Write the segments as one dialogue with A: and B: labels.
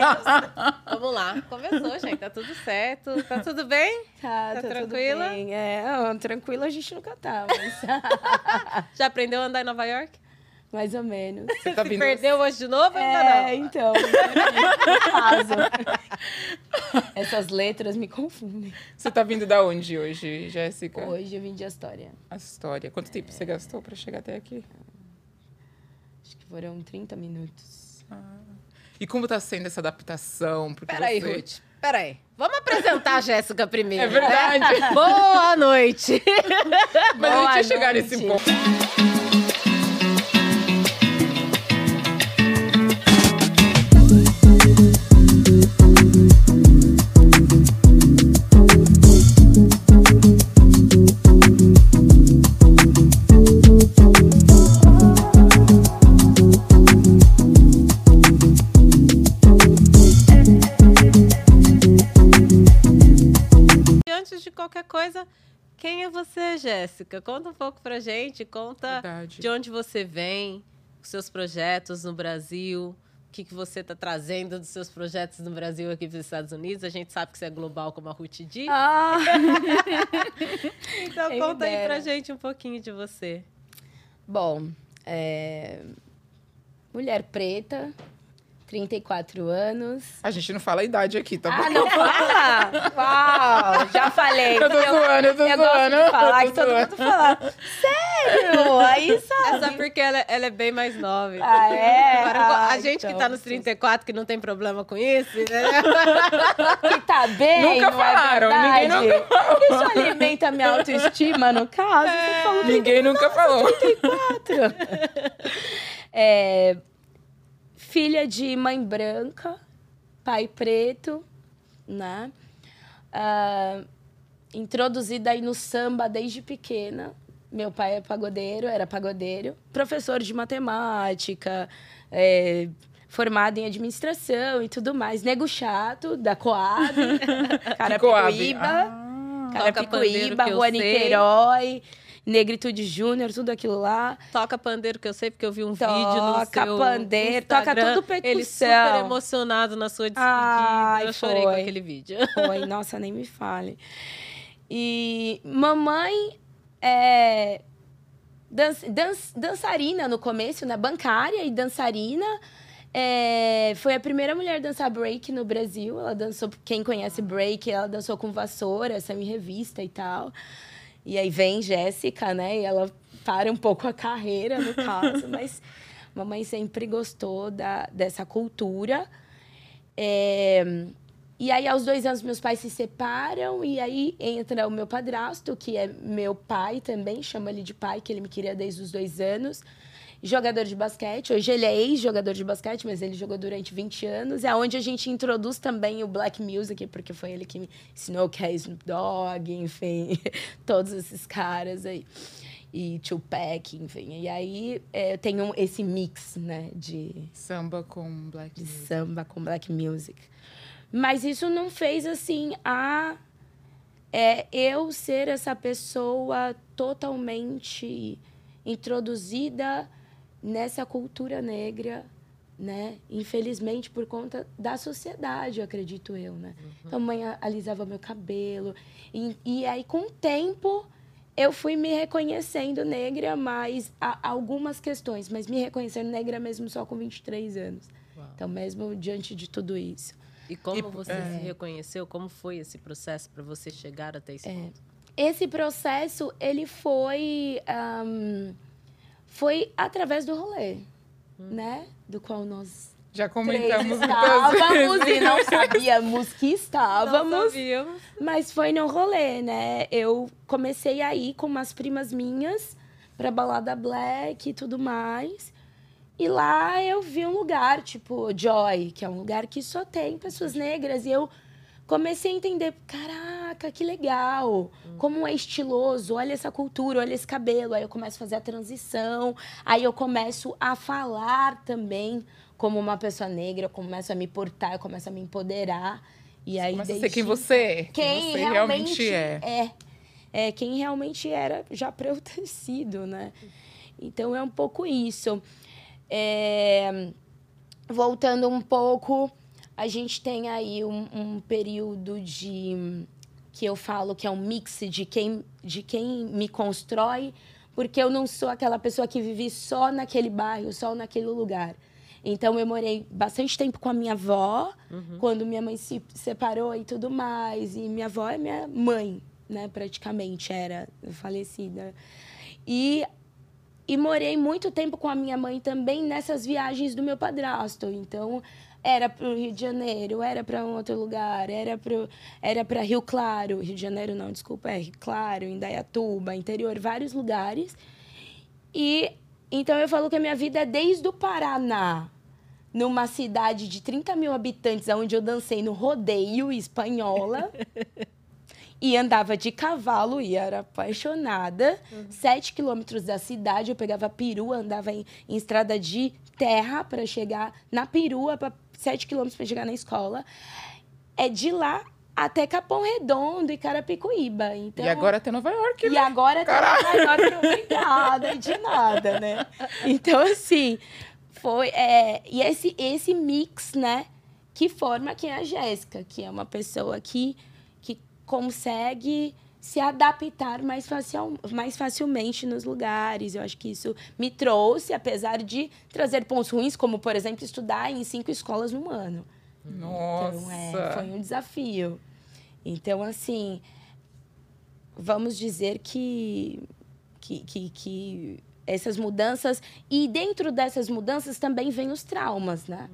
A: Vamos lá. Começou, gente. Tá tudo certo. Tá tudo bem?
B: Tá,
A: Tá
B: tá,
A: tranquila?
B: tudo bem. É, não, tranquila a gente nunca tá, mas
A: Já aprendeu a andar em Nova York?
B: mais ou menos.
C: Você tá
A: Se
C: vindo...
A: perdeu hoje de novo? Ainda
B: É,
A: não.
B: então, no caso. Essas letras me confundem.
C: Você tá vindo da onde hoje, Jéssica?
B: Hoje eu vim de História.
C: A história. Quanto tempo você gastou pra chegar até aqui?
B: Acho que foram 30 minutos.
C: E como tá sendo essa adaptação? Porque
A: Peraí,
C: você...
A: Ruth. Peraí. Vamos apresentar a Jéssica primeiro.
C: É verdade.
A: né? Boa noite.
C: Mas
B: Boa
C: a gente ia chegar nesse ponto.
A: Coisa, quem é você, Jéssica? Conta um pouco pra gente. Conta
C: Verdade.
A: de onde você vem, os seus projetos no Brasil. O que, que você está trazendo dos seus projetos no Brasil aqui para os Estados Unidos? A gente sabe que você é global, como a Ruth disse.
B: Ah!
A: então
B: quem
A: conta aí pra gente um pouquinho de você.
B: Bom, é... mulher preta, 34 anos.
C: A gente não fala a idade aqui, tá bom?
B: Ah, não fala? Uau, já falei.
C: Eu tô zoando, eu tô
B: eu
C: zoando.
B: gosto de falar,
C: eu
B: que
C: tô
B: todo
C: zoando.
B: mundo fala. Sério? Aí
A: É
B: sabe.
A: só porque ela, ela é bem mais nova.
B: Ah, é?
A: Agora,
B: Ah,
A: a gente que
B: então,
A: tá nos 34, que não tem problema com isso, entendeu?
B: Que tá bem,
C: Nunca
B: não
C: falaram,
B: é
C: ninguém
B: verdade? Isso alimenta a minha autoestima, no caso. Falou
C: Ninguém nunca falou.
B: 34. É, filha de mãe branca, pai preto, né? Ah, introduzida aí no samba desde pequena. Meu pai é pagodeiro, era pagodeiro, professor de matemática, é, formado em administração e tudo mais. Nego chato, da Coab, Carapicuíba.
C: Ah,
B: Carapicuíba, Rua
A: sei.
B: Negritude Júnior, tudo aquilo lá.
A: Toca pandeiro, que eu sei, porque eu vi um
B: Toca
A: vídeo no seu
B: pandeiro, toca
A: Instagram.
B: tudo percussão.
A: Ele super emocionado na sua despedida.
B: Ai,
A: eu chorei com
B: foi.
A: aquele vídeo.
B: Foi, nossa, nem me fale. E mamãe é dan dan dançarina no começo, né? Bancária e dançarina. É, foi a primeira mulher a dançar break no Brasil. Ela dançou, quem conhece break, ela dançou com vassoura, saiu em revista e tal. E aí vem Jéssica, né? E ela para um pouco a carreira, no caso, mas mamãe sempre gostou da, dessa cultura. É, e aí, aos dois anos, meus pais se separam, e aí entra o meu padrasto, que é meu pai também, chama ele de pai, que ele me queria desde os dois anos. Jogador de basquete, hoje ele é ex-jogador de basquete, mas ele jogou durante 20 anos. É onde a gente introduz também o black music, porque foi ele que me ensinou que é Snoop Dogg, enfim, todos esses caras aí. E Tupac, enfim. E aí é, eu tenho esse mix, né, de
C: Samba com black
B: de
C: music.
B: samba com black music. Mas isso não fez assim a é, eu ser essa pessoa totalmente introduzida nessa cultura negra, né? Infelizmente por conta da sociedade, eu acredito eu, né? Então, a mãe alisava meu cabelo e, e aí com o tempo eu fui me reconhecendo negra, mas algumas questões, mas me reconhecendo negra mesmo só com 23 anos. Então, mesmo diante de tudo isso.
A: E como
C: E-
A: você
C: é.
A: se reconheceu? Como foi esse processo para você chegar até esse ponto?
B: Esse processo, ele foi... ahn, foi através do rolê, né? Do qual nós
C: Já
B: três
C: comentamos muitas
B: estávamos e não sabíamos que estávamos.
A: Não sabíamos.
B: Mas foi no rolê, né? Eu comecei a ir com umas primas minhas pra balada black e tudo mais. E lá eu vi um lugar, tipo, Joy, que é um lugar que só tem pessoas negras. E eu comecei a entender, caraca, que legal. Como é estiloso, olha essa cultura, olha esse cabelo. Aí eu começo a fazer a transição. Aí eu começo a falar também como uma pessoa negra. Eu começo a me portar, eu começo a me empoderar. E aí,
C: Começa a ser
B: desde
C: quem você é.
B: quem
C: você
B: realmente,
C: é.
B: é. É, quem realmente era já pra eu ter sido, né? Então é um pouco isso. É, voltando um pouco, a gente tem aí um, um período de que eu falo que é um mix de quem, de quem me constrói, porque eu não sou aquela pessoa que vive só naquele bairro, só naquele lugar. Então eu morei bastante tempo com a minha avó, quando minha mãe se separou e tudo mais, e minha avó é minha mãe, né, praticamente era falecida. E e morei muito tempo com a minha mãe também nessas viagens do meu padrasto. Então, era para o Rio de Janeiro, era para um outro lugar, era para era para Rio Claro, Rio de Janeiro não, desculpa, é Rio Claro, Indaiatuba, interior, vários lugares. E então eu falo que a minha vida é desde o Paraná, numa cidade de 30 mil habitantes, onde eu dancei no rodeio espanhola. E andava de cavalo e era apaixonada. Sete quilômetros da cidade, eu pegava perua, andava em, em estrada de terra para chegar na perua, pra, sete quilômetros para chegar na escola. É de lá até Capão Redondo e Carapicuíba. Então,
C: E agora até Nova York,
B: e
C: né?
B: agora tá maior obrigada de nada, né? Então, assim, foi. É, e esse, esse mix, né, que forma quem é a Jéssica, que é uma pessoa que consegue se adaptar mais, facil, mais facilmente nos lugares. Eu acho que isso me trouxe, apesar de trazer pontos ruins, como, por exemplo, estudar em cinco escolas num ano.
C: Nossa.
B: Então, é, foi um desafio. Então, assim, vamos dizer que, que, que, que essas mudanças. E dentro dessas mudanças também vem os traumas, né?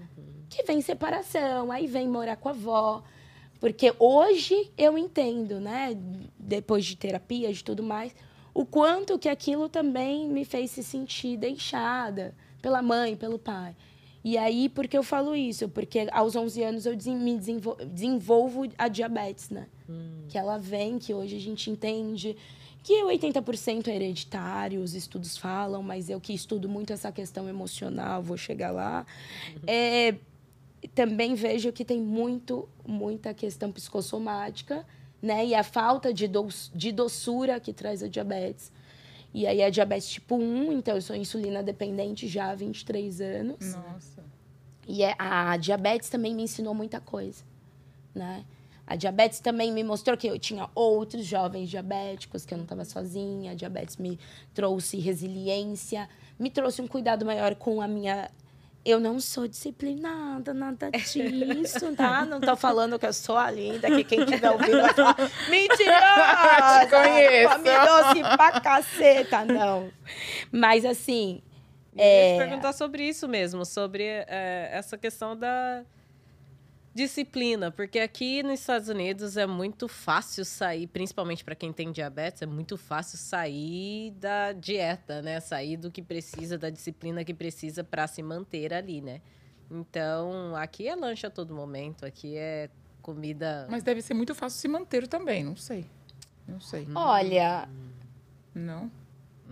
B: Que vem separação, aí vem morar com a avó. Porque hoje eu entendo, né? Depois de terapia, de tudo mais, o quanto que aquilo também me fez se sentir deixada pela mãe, pelo pai. E aí, por que eu falo isso? Porque aos 11 anos eu me desenvol- desenvolvo a diabetes, né? Que ela vem, que hoje a gente entende que 80% é hereditário, os estudos falam, mas eu que estudo muito essa questão emocional, vou chegar lá. É, também vejo que tem muito, muita questão psicossomática, né? E a falta de, doç- de doçura que traz a diabetes. E aí a diabetes tipo 1, então eu sou insulina dependente já há 23 anos.
C: Nossa.
B: E é- a diabetes também me ensinou muita coisa, né? A diabetes também me mostrou que eu tinha outros jovens diabéticos, que eu não estava sozinha. A diabetes me trouxe resiliência, me trouxe um cuidado maior com a minha. Eu não sou disciplinada, nada disso, tá? Não tô falando que eu sou a linda, que quem tiver ouvindo vai falar, mentira!
C: Te conheço.
B: Come doce pra caceta, não. Mas assim,
A: Eu ia
B: É.
A: te perguntar sobre isso mesmo, sobre é, essa questão da disciplina, porque aqui nos Estados Unidos é muito fácil sair, principalmente para quem tem diabetes, é muito fácil sair da dieta, né? Sair do que precisa, da disciplina que precisa para se manter ali, né? Então, aqui é lanche a todo momento, aqui é comida.
C: Mas deve ser muito fácil se manter também, não sei. Não sei.
B: olha,
C: Não?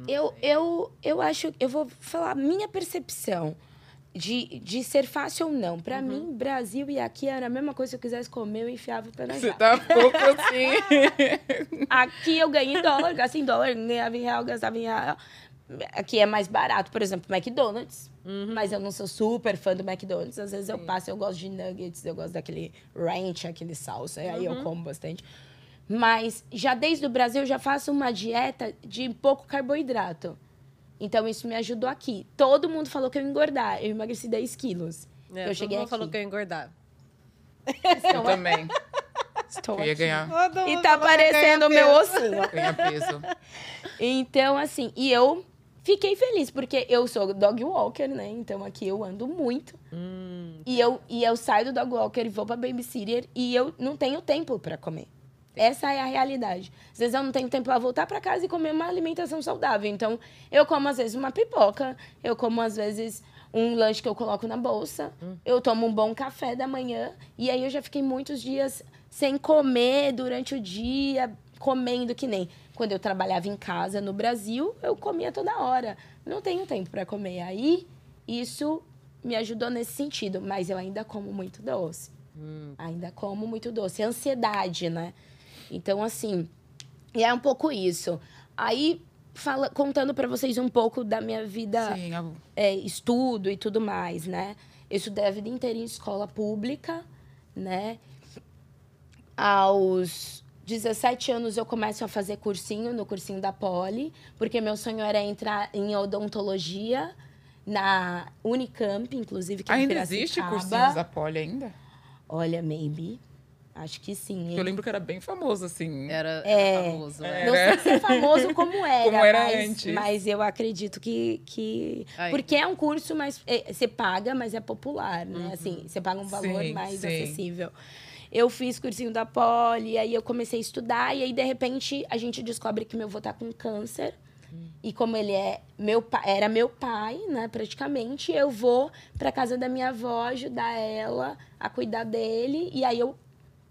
B: Eu, eu, eu acho, eu vou falar minha percepção de, de ser fácil ou não. Pra mim, Brasil e aqui era a mesma coisa se eu quisesse comer, eu enfiava o pé na
C: Você tá pouco assim.
B: Aqui eu ganhei em dólar, gastei em dólar, ganhava em real, gastava em real. Aqui é mais barato, por exemplo, McDonald's. Mas eu não sou super fã do McDonald's. Às vezes eu passo, eu gosto de nuggets, eu gosto daquele ranch, aquele salsa. e Aí eu como bastante. Mas já desde o Brasil eu já faço uma dieta de pouco carboidrato. Então isso me ajudou aqui. Todo mundo falou que eu ia engordar. Eu emagreci 10 quilos.
A: É,
B: eu
A: todo
B: cheguei
A: mundo
B: aqui.
A: falou que eu ia engordar.
C: Eu também.
B: Estou
C: Eu ia ganhar,
B: E tá aparecendo o meu ossinho.
C: ganhar peso.
B: Então, assim, e eu fiquei feliz, porque eu sou dog walker, né? Então aqui eu ando muito.
A: Hum,
B: E eu, e eu saio do dog walker e vou pra babysitter e eu não tenho tempo pra comer. Essa é a realidade. Às vezes eu não tenho tempo pra voltar pra casa e comer uma alimentação saudável. Então, eu como às vezes uma pipoca, eu como às vezes um lanche que eu coloco na bolsa, eu tomo um bom café da manhã e aí eu já fiquei muitos dias sem comer durante o dia, comendo que nem quando eu trabalhava em casa no Brasil, eu comia toda hora. Não tenho tempo para comer. Aí isso me ajudou nesse sentido, mas eu ainda como muito doce. Ainda como muito doce. Ansiedade, né? Então, assim, e é um pouco isso. Aí, fala, contando para vocês um pouco da minha vida
C: Sim,
B: é, estudo e tudo mais, né? Eu estudei a vida inteira em escola pública, né? Aos 17 anos eu começo a fazer cursinho no cursinho da Poli, porque meu sonho era entrar em odontologia na Unicamp, inclusive, que é em
C: Ainda existe cursinhos da Poli ainda?
B: Olha, maybe. Acho que sim.
C: Eu lembro que era bem famoso, assim.
A: Era
B: É.
A: famoso, né?
C: É.
B: Não sei se é famoso como era,
C: Como era
B: mas,
C: antes.
B: mas eu acredito que. que...
A: Aí.
B: Porque é um curso, mas é, você paga, mas é popular, né? Assim, você paga um valor
C: Sim,
B: mais
C: sim.
B: acessível. Eu fiz cursinho da Poli, aí eu comecei a estudar, e aí, de repente, a gente descobre que meu avô tá com câncer. E como ele é meu era meu pai, né, praticamente, eu vou pra casa da minha avó ajudar ela a cuidar dele. E aí eu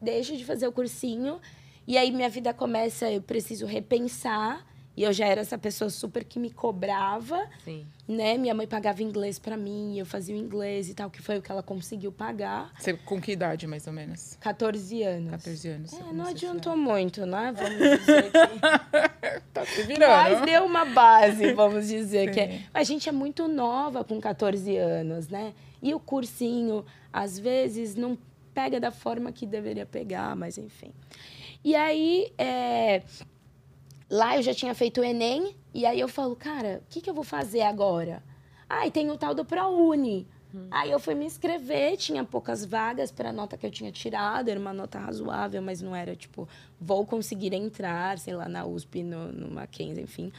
B: deixo de fazer o cursinho. E aí minha vida começa, eu preciso repensar. E eu já era essa pessoa super que me cobrava,
A: Sim.
B: né? Minha mãe pagava inglês pra mim, eu fazia o inglês e tal, que foi o que ela conseguiu pagar.
C: Você, com que idade, mais ou menos?
B: 14 anos.
C: 14 anos.
B: É, não adiantou muito, né? Vamos dizer que...
C: Tá se virando.
B: Mas deu uma base, vamos dizer. que é... A gente é muito nova com 14 anos, né? E o cursinho, às vezes, não pega da forma que deveria pegar, mas enfim. E aí, é, lá eu já tinha feito o Enem, e aí eu falo, cara, o que, que eu vou fazer agora? Ah, e tem o tal do ProUni. Aí eu fui me inscrever, tinha poucas vagas para a nota que eu tinha tirado, era uma nota razoável, mas não era tipo, vou conseguir entrar, sei lá, na USP, no, no Mackenzie, enfim.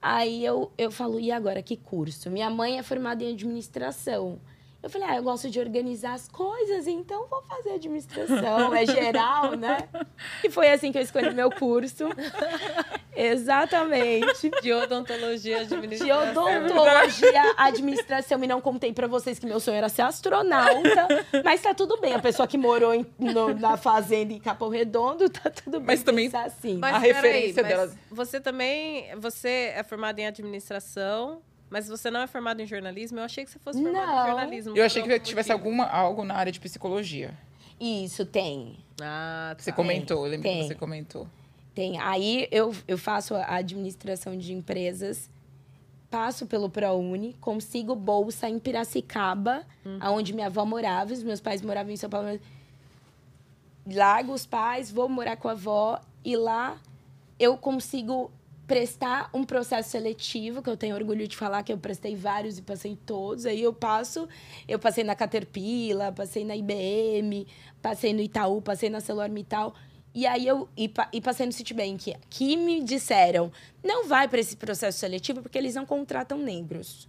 B: Aí eu, eu falo, e agora, que curso? Minha mãe é formada em administração. Eu falei, ah, eu gosto de organizar as coisas, então vou fazer administração, é geral, né? E foi assim que eu escolhi meu curso. Exatamente.
A: De odontologia
B: De
A: administração.
B: odontologia, administração. E não contei pra vocês que meu sonho era ser astronauta. Mas tá tudo bem. A pessoa que morou em- no- na fazenda em Capão Redondo, tá tudo bem
C: Mas também-
B: assim.
A: Mas
C: A referência
A: mas
C: delas-
A: Você também. Você é formado em administração, mas você não é formado em jornalismo? Eu achei que você fosse formado
B: Não.
A: em jornalismo.
C: Eu achei que tivesse
A: motivo.
C: alguma, algo na área de psicologia.
B: Isso, tem.
A: Ah, tá.
C: Você comentou, eu lembro
B: tem.
C: que você comentou.
B: Tem. Aí eu, eu faço a administração de empresas, passo pelo ProUni, consigo bolsa em Piracicaba, onde minha avó morava, os meus pais moravam em São Paulo. Largo os pais, vou morar com a avó e lá eu consigo prestar um processo seletivo, que eu tenho orgulho de falar que eu prestei vários e passei todos. Aí eu passo, eu passei na Caterpillar, passei na IBM, passei no Itaú, passei na ArcelorMittal. E aí eu e, e passei no Citibank, que me disseram, não vai para esse processo seletivo porque eles não contratam negros.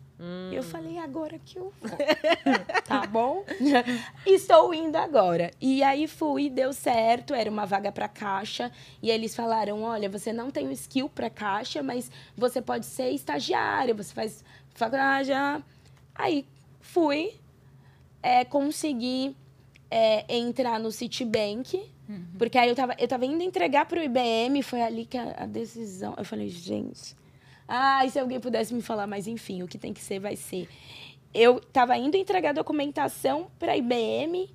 B: Eu falei, agora que eu vou. tá bom? Estou indo agora. E aí fui, deu certo, era uma vaga para caixa. E eles falaram: olha, você não tem o skill para caixa, mas você pode ser estagiária, você faz faculdade. ah. Aí fui, é, consegui é, entrar no Citibank. Porque aí eu tava, eu tava indo entregar pro IBM, foi ali que a, a decisão. Eu falei, gente. Ai, se alguém pudesse me falar, mas enfim, o que tem que ser, vai ser. Eu tava indo entregar documentação pra IBM,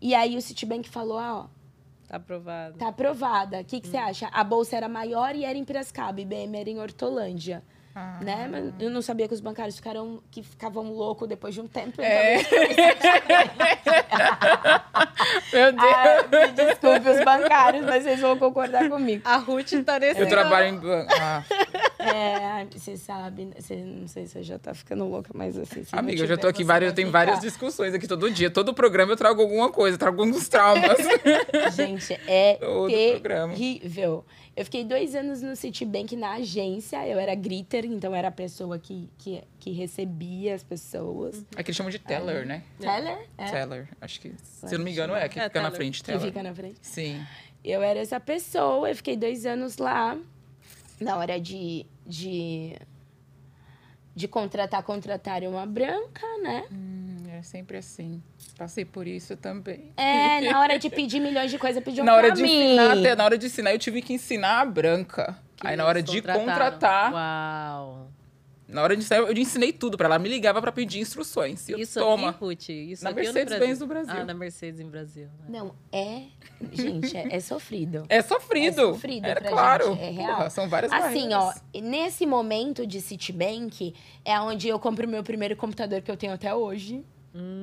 B: e aí o Citibank falou: ah, ó,
A: Tá aprovado.
B: tá aprovada. O que, que você acha? A bolsa era maior e era em Piracicaba, IBM era em Hortolândia.
C: Ah.
B: Né? Mas eu não sabia que os bancários ficaram, que ficavam loucos depois de um tempo. então
C: É. Meu Deus.
B: Ah, me desculpe os bancários, mas vocês vão concordar comigo.
A: A Ruth tá nesse.
C: eu trabalho em banco. Ah,
B: É, você sabe, você, não sei se você já tá ficando louca, mas assim.
C: amiga, eu já tô aqui, várias, tem
B: ficar.
C: várias discussões aqui todo dia. Todo programa eu trago alguma coisa, trago alguns traumas.
B: Gente, é
C: Todo programa.
B: terrível. Eu fiquei dois anos no Citibank na agência. Eu era greeter, então era a pessoa que, que, que recebia as pessoas.
C: Aqui eles chamam de teller, né?
B: Teller? É.
C: Teller. Acho que, se eu não me engano, é que
A: É,
C: fica na
A: teller.
C: frente,
B: Que
C: teller.
B: fica na frente.
C: Sim.
B: Eu era essa pessoa, eu fiquei dois anos lá. Na hora de, de, de contratar, contrataram uma branca, né?
C: Hum, é sempre assim. Passei por isso também.
B: É, na hora de pedir milhões de coisas, pediam
C: na hora
B: pra
C: de
B: mim.
C: ensinar, até na hora de ensinar, eu tive que ensinar a branca.
A: Que
C: Aí na hora de contratar,
A: Uau.
C: Na hora de ensinar, eu ensinei tudo pra ela. Me ligava pra pedir instruções. Eu,
A: Isso
C: toma.
A: aqui, Ruth? Isso
C: Na
A: no
C: Mercedes-Benz do Brasil.
A: Ah, na Mercedes em Brasil. né?
B: Não, é. Gente, é, é sofrido.
C: É sofrido.
B: É sofrido
C: Era
B: pra
C: claro.
B: gente, é real.
C: Porra, são várias
B: Assim, ó,
C: barreiras.
B: nesse momento de Citibank é onde eu compro o meu primeiro computador que eu tenho até hoje.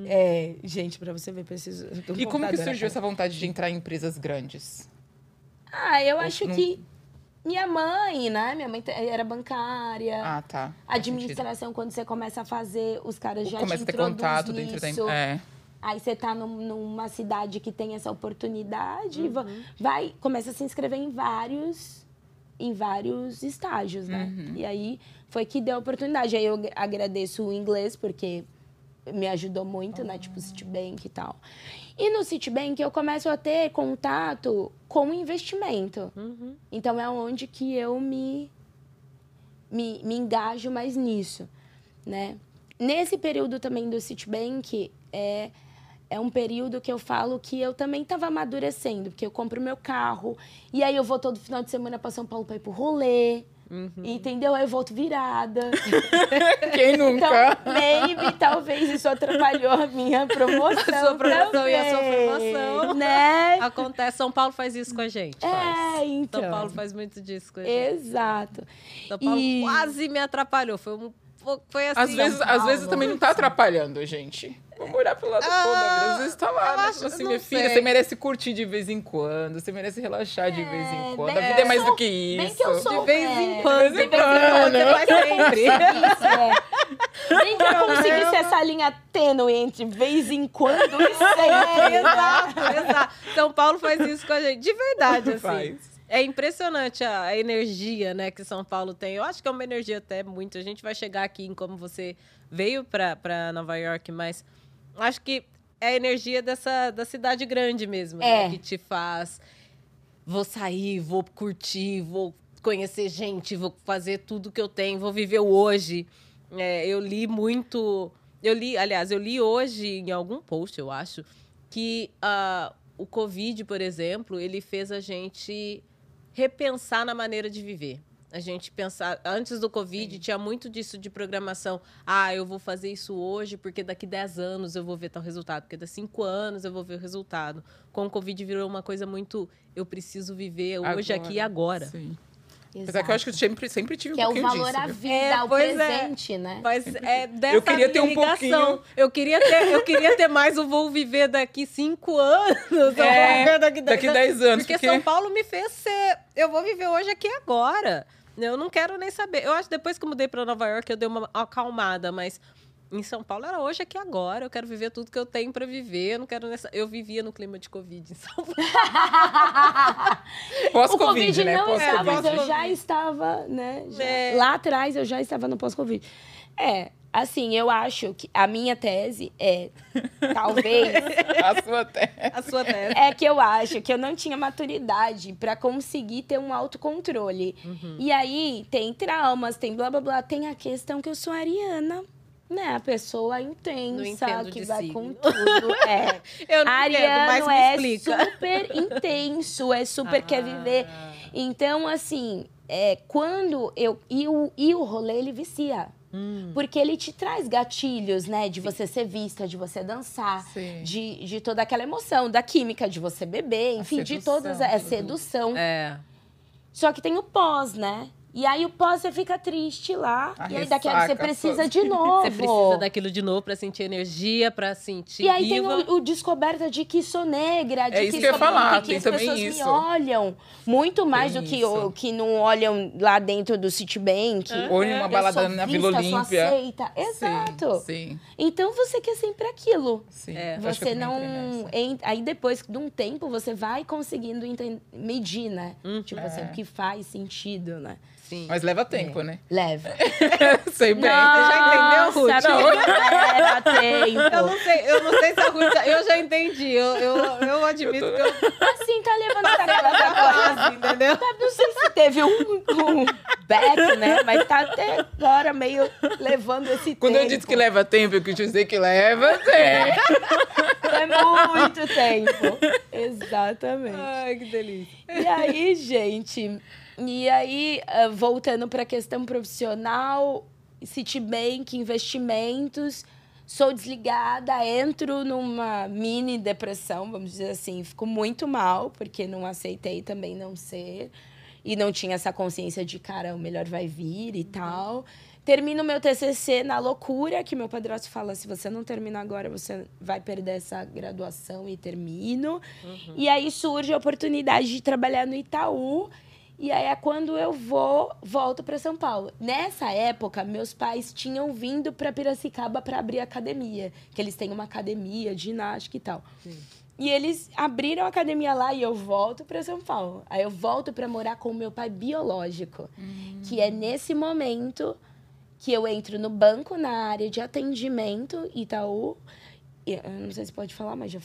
B: É, gente, pra você ver, preciso. de um
C: E como que surgiu essa vontade de entrar em empresas grandes?
B: Ah, eu acho
C: não-
B: que minha mãe, né? Minha mãe era bancária.
C: Ah, tá.
B: Administração, quando você começa a fazer, os caras já
C: Começa a
B: te
C: ter contato
B: introduzem
C: dentro da. É.
B: Aí você tá num- numa cidade que tem essa oportunidade,
C: Uhum.
B: va- vai, começa a se inscrever em vários, em vários estágios, né?
C: Uhum.
B: E aí foi que deu a oportunidade. Aí eu ag- agradeço o inglês, porque me ajudou muito, né? Tipo, Citibank e tal. E no Citibank eu começo a ter contato com investimento.
A: Uhum.
B: Então é onde que eu me, me, me engajo mais nisso, né? Nesse período também do Citibank, é, é um período que eu falo que eu também estava amadurecendo, porque eu compro meu carro, e aí eu vou todo final de semana para São Paulo para ir pro rolê,
A: Uhum.
B: entendeu? Aí eu volto virada.
C: Quem
B: Então,
C: nunca?
B: maybe, talvez isso atrapalhou a minha promoção.
A: A sua promoção e a sua
B: também,
A: formação.
B: Né?
A: Acontece, São Paulo faz isso com a gente. faz.
B: É, então.
A: São Paulo faz muito disso com a gente.
B: Exato.
A: São Paulo
B: E-
A: quase me atrapalhou. Foi, um, foi assim.
C: Às vezes, às vezes também não tá atrapalhando, gente. Vamos olhar pro lado bom da vida. Às vezes tá lá,
A: eu
C: né?
A: acho-
C: assim, minha filha,
A: sei.
C: você merece curtir de vez em quando. Você merece relaxar de vez em quando. A
B: bem
C: vida é mais
B: eu
C: do
B: sou-
C: que isso.
B: Bem que eu sou.
A: De vez
B: é,
A: em quando.
C: De vez em
A: quando, faz sempre.
B: Isso, é. Bem que eu conseguisse essa linha tênue entre vez em quando e sempre.
A: exato, exato. São Paulo faz isso com a gente. De verdade, assim.
C: Faz.
A: É impressionante a, a energia, né, que São Paulo tem. Eu acho que é uma energia até muito. A gente vai chegar aqui em como você veio para Nova York, mas acho que é a energia dessa da cidade grande mesmo, né,
B: É.
A: que te faz vou sair, vou curtir, vou conhecer gente, vou fazer tudo que eu tenho, vou viver o hoje. É, eu li muito. Eu li, aliás, eu li hoje em algum post, eu acho, que ah, o Covid, por exemplo, ele fez a gente repensar na maneira de viver. A gente pensar. Antes do Covid, tinha muito disso de programação. Ah, eu vou fazer isso hoje porque daqui 10 anos eu vou ver tal resultado. Porque daqui 5 anos eu vou ver o resultado. Com o Covid virou uma coisa muito. Eu preciso viver hoje, aqui e agora.
C: Sim. Apesar que eu acho que eu sempre, sempre tive um
B: Que é o
C: pouquinho
B: valor
C: disso.
B: à
C: viu?
B: vida,
A: É,
B: ao
A: é.
B: presente, né?
A: Mas é dessa
C: Eu queria ter um
A: ligação.
C: pouquinho-
A: Eu queria ter, eu queria ter mais o vou viver daqui cinco anos. eu vou
C: É,
A: viver daqui,
C: daqui 10 anos,
A: Porque,
C: porque-
A: São Paulo me fez ser. Eu vou viver hoje aqui e agora. Eu não quero nem saber. Eu acho que depois que eu mudei para Nova York, eu dei uma acalmada, mas em São Paulo era hoje aqui agora. Eu quero viver tudo que eu tenho para viver. Eu não quero nessa. Eu vivia no clima de Covid em São Paulo.
B: o
C: Pós-Covid,
B: Covid
C: né?
B: não estava, mas
C: Pós-Covid.
B: eu já estava, né? já-
A: É.
B: Lá atrás eu já estava no pós-Covid. É, assim, eu acho que a minha tese é, talvez,
C: A sua terra.
A: A sua tese.
B: é que eu acho que eu não tinha maturidade pra conseguir ter um autocontrole.
A: Uhum.
B: E aí tem traumas, tem blá blá blá, tem a questão que eu sou ariana. Né, a pessoa intensa,
A: entendo
B: que vai
A: signo.
B: com tudo. É.
A: Eu não entendo, mas
B: Ariano
A: me
B: é
A: explica.
B: super intenso, é super quer viver.
A: Ah.
B: Então, assim, é, quando eu. E o, e o rolê, ele vicia.
A: Hum.
B: Porque ele te traz gatilhos, né? De você ser vista, de você dançar,
C: Sim.
B: de, de toda aquela emoção, da química, de você beber, enfim, de todas. É sedução.
A: É.
B: Só que tem o pós, né? E aí o pós você fica triste lá.
C: A
B: e aí daqui a pouco você precisa de novo.
A: Você precisa daquilo de novo pra sentir energia, pra sentir
B: E aí
A: viva.
B: tem o, o descoberta de que sou negra, de
C: É
B: que
C: isso que eu ia
B: sou
C: falar,
B: que,
C: tem
B: as
C: também
B: pessoas me
C: isso.
B: olham muito mais
C: Tem
B: do que, o, que não olham lá dentro do Citibank.
C: Ou em uma
B: Eu
C: balada na Vila
B: sou
C: Olímpia.
B: aceita. Exato.
C: Sim, sim,
B: Então você quer sempre aquilo.
C: sim.
A: É.
C: Eu que eu
B: Você não. Aí depois de um tempo você vai conseguindo medir, né?
A: Uhum.
B: Tipo assim, o que faz sentido, né?
A: Sim.
C: Mas leva tempo, né?
B: Leva.
C: Sei bem.
A: já entendeu, Ruth?
B: Nossa,
C: Não.
B: Leva
A: Eu
B: tempo.
A: não sei, eu não sei se a Ruth. já- Eu já entendi. Eu, eu, eu admito que eu
B: Assim, tá levando essa galera agora.
A: quase, entendeu?
B: Não sei se teve um, um back, né? Mas tá até agora meio levando esse
C: Quando
B: tempo.
C: eu disse que leva tempo, eu quis dizer que leva tempo.
B: É muito tempo. Exatamente.
A: Ai, que delícia.
B: E aí, gente... E aí, ah, voltando para a questão profissional, Citibank, investimentos... Sou desligada, entro numa mini depressão, vamos dizer assim. Fico muito mal, porque não aceitei também não ser. E não tinha essa consciência de, cara, o melhor vai vir e tal. Termino meu TCC na loucura, que meu padrasto fala, se você não terminar agora, você vai perder essa graduação e termino. Uhum. E aí surge a oportunidade de trabalhar no Itaú. E aí é quando eu vou, volto para São Paulo. Nessa época, meus pais tinham vindo para Piracicaba para abrir academia, que eles têm uma academia de ginástica e tal. Sim. E eles abriram a academia lá e eu volto para São Paulo. Aí eu volto para morar com o meu pai biológico, hum. que é nesse momento que eu entro no banco na área de atendimento Itaú. Eu não sei se pode falar, mas já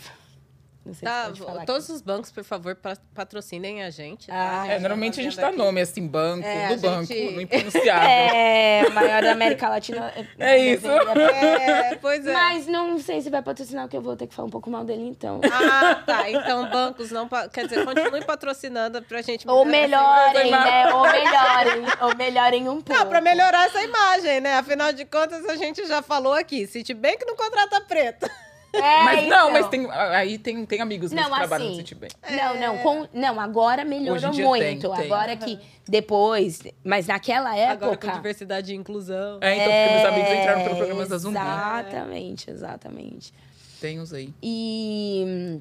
A: não sei tá, se pode falar todos aqui. os bancos, por favor, patrocinem a gente. Tá?
C: Ah, é, normalmente a gente dá nome assim, banco, é, do banco, gente... no impronunciável.
B: É, maior da América Latina.
C: É isso.
A: É, pois é.
B: Mas não sei se vai patrocinar, porque eu vou ter que falar um pouco mal dele, então.
A: Ah, tá. Então, bancos não. Quer dizer, continue patrocinando pra gente
B: Ou melhorem, né? Ou melhorem. Ou melhorem um pouco.
A: Não, pra melhorar essa imagem, né? Afinal de contas, a gente já falou aqui. Citibank não contrata preto.
B: É,
C: mas então. não, mas tem, aí tem, tem amigos não, que assim, trabalham no Citibank.
B: Não, não, com, não, agora melhorou muito. Tem, tem. Agora que depois, mas naquela época. Agora
A: com diversidade e inclusão.
C: É, então, porque meus amigos entraram pelo programa da Zumbi.
B: Exatamente, exatamente.
C: Tem uns aí.
B: E,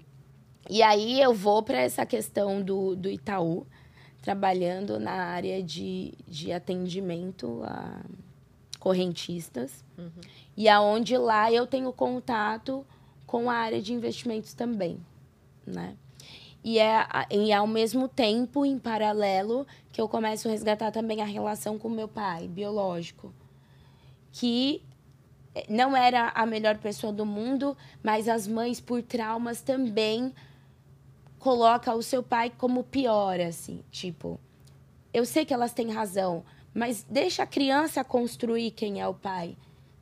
B: e aí eu vou para essa questão do, do Itaú, trabalhando na área de, de atendimento a correntistas. Uhum. E aonde lá eu tenho contato com a área de investimentos também, né? E é, e ao mesmo tempo, em paralelo, que eu começo a resgatar também a relação com meu pai biológico, que não era a melhor pessoa do mundo, mas as mães por traumas também coloca o seu pai como pior, assim, tipo, eu sei que elas têm razão, mas deixa a criança construir quem é o pai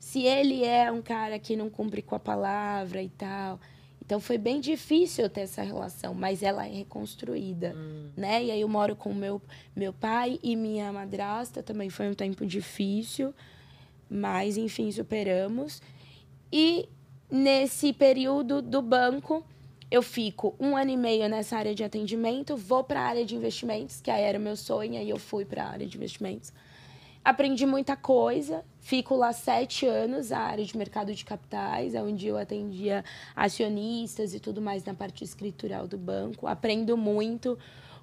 B: se ele é um cara que não cumpre com a palavra e tal. Então foi bem difícil eu ter essa relação, mas ela é reconstruída, hum. né? E aí eu moro com meu meu pai e minha madrasta, também foi um tempo difícil, mas enfim, superamos. E nesse período do banco, eu fico um ano e meio nessa área de atendimento, vou para a área de investimentos, que aí era o meu sonho, aí eu fui para a área de investimentos. Aprendi muita coisa, Fico lá sete anos, a área de mercado de capitais, onde eu atendia acionistas e tudo mais na parte escritural do banco. Aprendo muito.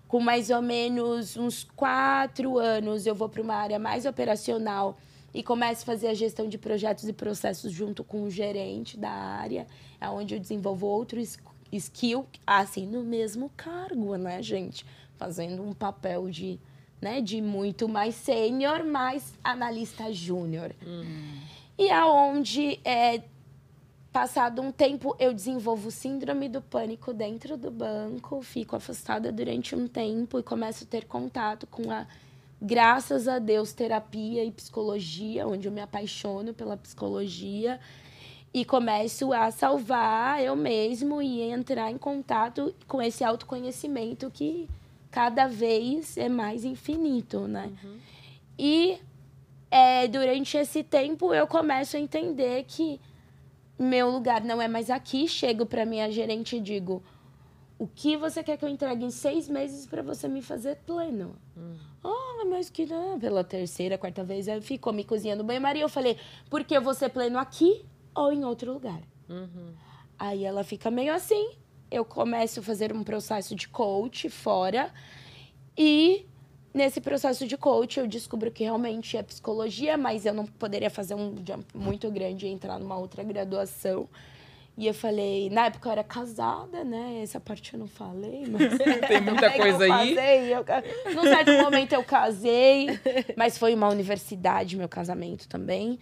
B: Com mais ou menos uns quatro anos, eu vou para uma área mais operacional e começo a fazer a gestão de projetos e processos junto com o gerente da área, é onde eu desenvolvo outro skill, assim, no mesmo cargo, né, gente? Fazendo um papel de né, de muito mais sênior, mais analista júnior. Uhum. E aonde, é, passado um tempo, eu desenvolvo síndrome do pânico dentro do banco, fico afastada durante um tempo e começo a ter contato com a, graças a Deus, terapia e psicologia, onde eu me apaixono pela psicologia e começo a salvar eu mesmo e entrar em contato com esse autoconhecimento que cada vez é mais infinito, né? Uhum. E é, durante esse tempo eu começo a entender que meu lugar não é mais aqui. Chego para minha gerente e digo: o que você quer que eu entregue em seis meses para você me fazer pleno? Uhum. Ah, mas que não. Pela terceira, quarta vez, aí ficou me cozinhando banho-maria. Eu falei: porque eu vou ser pleno aqui ou em outro lugar? Uhum. Aí ela fica meio assim eu começo a fazer um processo de coach fora e nesse processo de coach eu descubro que realmente é psicologia, mas eu não poderia fazer um jump muito grande e entrar numa outra graduação. E eu falei, na época eu era casada, né? Essa parte eu não falei, mas.
C: Tem muita coisa
B: eu
C: aí.
B: Casei, eu... Num certo momento eu casei, mas foi uma universidade, meu casamento também.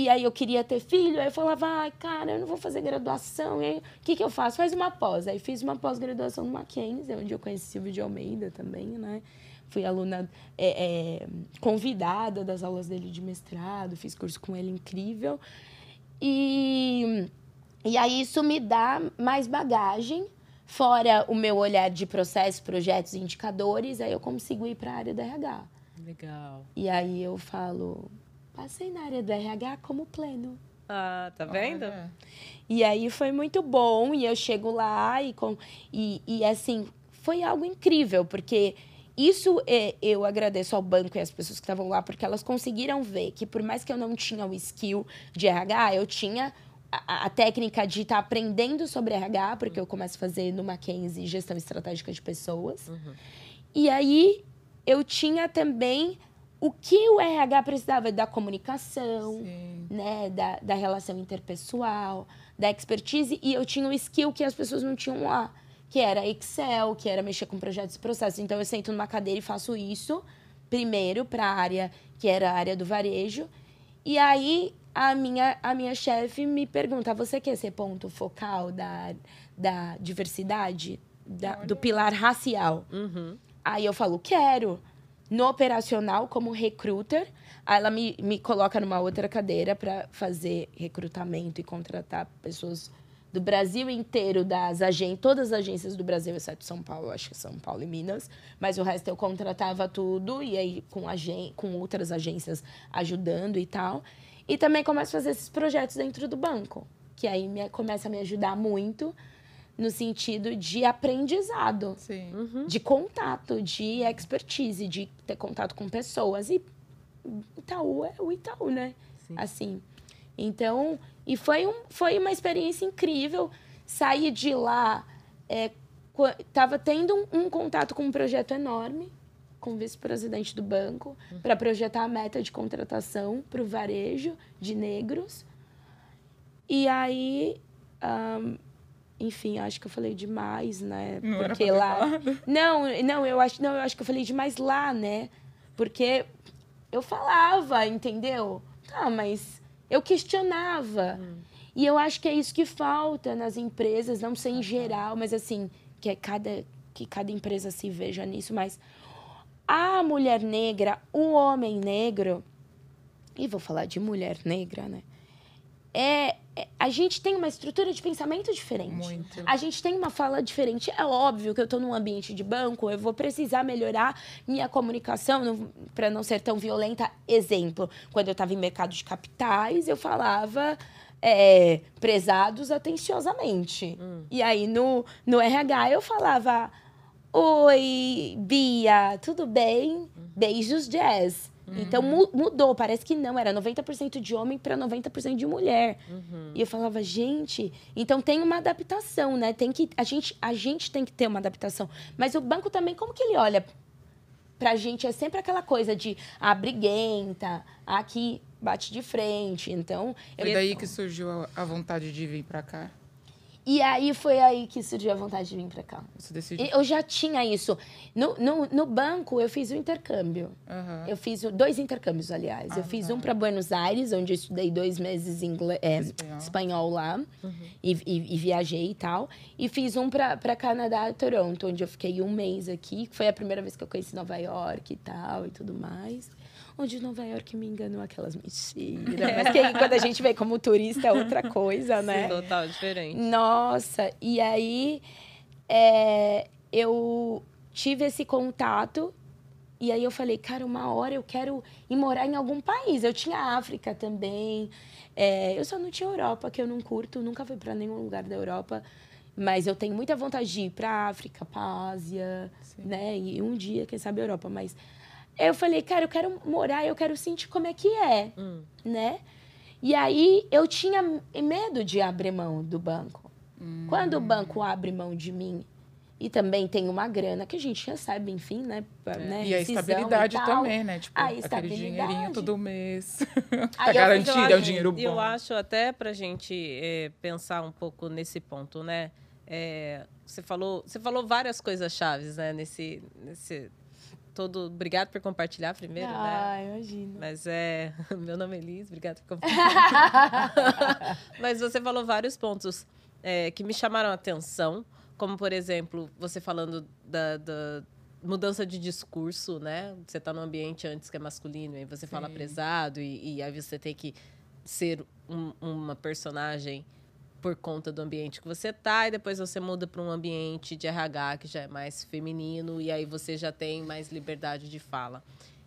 B: E aí eu queria ter filho, aí eu falava, ai, cara, eu não vou fazer graduação. E aí, o que, que eu faço? Faz uma pós. Aí fiz uma pós-graduação no Mackenzie, onde eu conheci Silvio de Almeida também, né? Fui aluna é, é, convidada das aulas dele de mestrado, fiz curso com ele incrível. E, e aí isso me dá mais bagagem, fora o meu olhar de processos, projetos, indicadores, aí eu consigo ir para a área da RH.
A: Legal.
B: E aí eu falo, Passei na área do RH como pleno.
A: Ah, tá vendo?
B: E aí foi muito bom. E eu chego lá e, com, e, e assim, foi algo incrível, porque isso é, eu agradeço ao banco e às pessoas que estavam lá, porque elas conseguiram ver que, por mais que eu não tinha o skill de RH, eu tinha a, a técnica de estar tá aprendendo sobre RH, porque eu começo a fazer no Mackenzie gestão estratégica de pessoas. Uhum. E aí eu tinha também o que o RH precisava da comunicação, né, da, da relação interpessoal, da expertise, e eu tinha o skill que as pessoas não tinham lá, que era Excel, que era mexer com projetos e processos. Então eu sento numa cadeira e faço isso primeiro para a área que era a área do varejo. E aí a minha, a minha chefe me pergunta: você quer ser ponto focal da, da diversidade, da, do pilar racial? Uhum. Aí eu falo: quero no operacional como recruiter. Aí ela me, me coloca numa outra cadeira para fazer recrutamento e contratar pessoas do Brasil inteiro, das agências, todas as agências do Brasil, exceto São Paulo, acho que São Paulo e Minas, mas o resto eu contratava tudo, e aí com, agen com outras agências ajudando e tal. E também começo a fazer esses projetos dentro do banco, que aí me, começa a me ajudar muito no sentido de aprendizado, uhum. de contato, de expertise, de ter contato com pessoas. E Itaú é o Itaú, né? Sim. Assim. Então, e foi, um, foi uma experiência incrível. Sair de lá, é, tava tendo um, um, contato com um projeto enorme, com o vice-presidente do banco, uhum. para projetar a meta de contratação para o varejo de negros. E aí, um, enfim, acho que eu falei demais, né?
C: Não Porque lá.
B: Não, não, eu acho, não, eu acho que eu falei demais lá, né? Porque eu falava, entendeu? Tá, mas eu questionava. Hum. E eu acho que é isso que falta nas empresas, não sei em geral, mas assim, que é cada que cada empresa se veja nisso, mas a mulher negra, o homem negro, e vou falar de mulher negra, né? É, é, a gente tem uma estrutura de pensamento diferente.
C: Muito.
B: A gente tem uma fala diferente. É óbvio que eu estou num ambiente de banco, eu vou precisar melhorar minha comunicação para não ser tão violenta. Exemplo, quando eu estava em mercado de capitais, eu falava é, prezados atenciosamente. Hum. E aí no, no RH eu falava: Oi, Bia, tudo bem? Hum. Beijos, Jazz. Então uhum. mudou, parece que não, era 90% de homem para 90% de mulher. Uhum. E eu falava, gente, então tem uma adaptação, né? Tem que a gente a gente tem que ter uma adaptação. Mas o banco também como que ele olha pra gente é sempre aquela coisa de a ah, briguenta, aqui bate de frente. Então,
C: foi daí que surgiu a vontade de vir para cá.
B: E aí foi aí que surgiu a vontade de vir para cá.
C: Você decidiu?
B: Eu já tinha isso. No, no, no banco, eu fiz o um intercâmbio. Uhum. Eu fiz dois intercâmbios, aliás. eu fiz um para Buenos Aires, onde eu estudei dois meses inglês, é, espanhol. espanhol. lá. Uhum. E, e, e, viajei e tal. E fiz um para Canadá, Toronto, onde eu fiquei um mês aqui. Foi a primeira vez que eu conheci Nova York e tal e tudo mais onde Nova York me enganou aquelas mentiras. Mas que quando a gente vem como turista é outra coisa, né?
A: Sim, total diferente.
B: Nossa, e aí é, eu tive esse contato e aí eu falei, cara, uma hora eu quero ir morar em algum país. Eu tinha África também. É, eu só não tinha Europa, que eu não curto, nunca fui para nenhum lugar da Europa. Mas eu tenho muita vontade de ir para África, para Ásia, Sim. né? E um dia, quem sabe, Europa. Mas eu falei, cara, eu quero morar, eu quero sentir como é que é, hum. né? E aí eu tinha medo de abrir mão do banco. Hum. Quando o banco abre mão de mim e também tem uma grana que a gente recebe, enfim, né?
C: É. né e a estabilidade e também, né? Tipo, a aquele dinheirinho todo mês. tá garantido, é o dinheiro bom.
A: Eu acho até pra gente é, pensar um pouco nesse ponto, né? É, você falou, você falou várias coisas chaves, né? Nesse, nesse todo. Obrigado por compartilhar primeiro,
B: ah,
A: né?
B: Ah, imagino.
A: Mas é. Meu nome é Liz, obrigado por compartilhar. Mas você falou vários pontos é, que me chamaram a atenção, como, por exemplo, você falando da, da mudança de discurso, né? Você está num ambiente antes que é masculino, e você Sim. fala prezado, e, e, aí você tem que ser um, uma personagem por conta do ambiente que você tá e depois você muda para um ambiente de RH que já é mais feminino e aí você já tem mais liberdade de fala.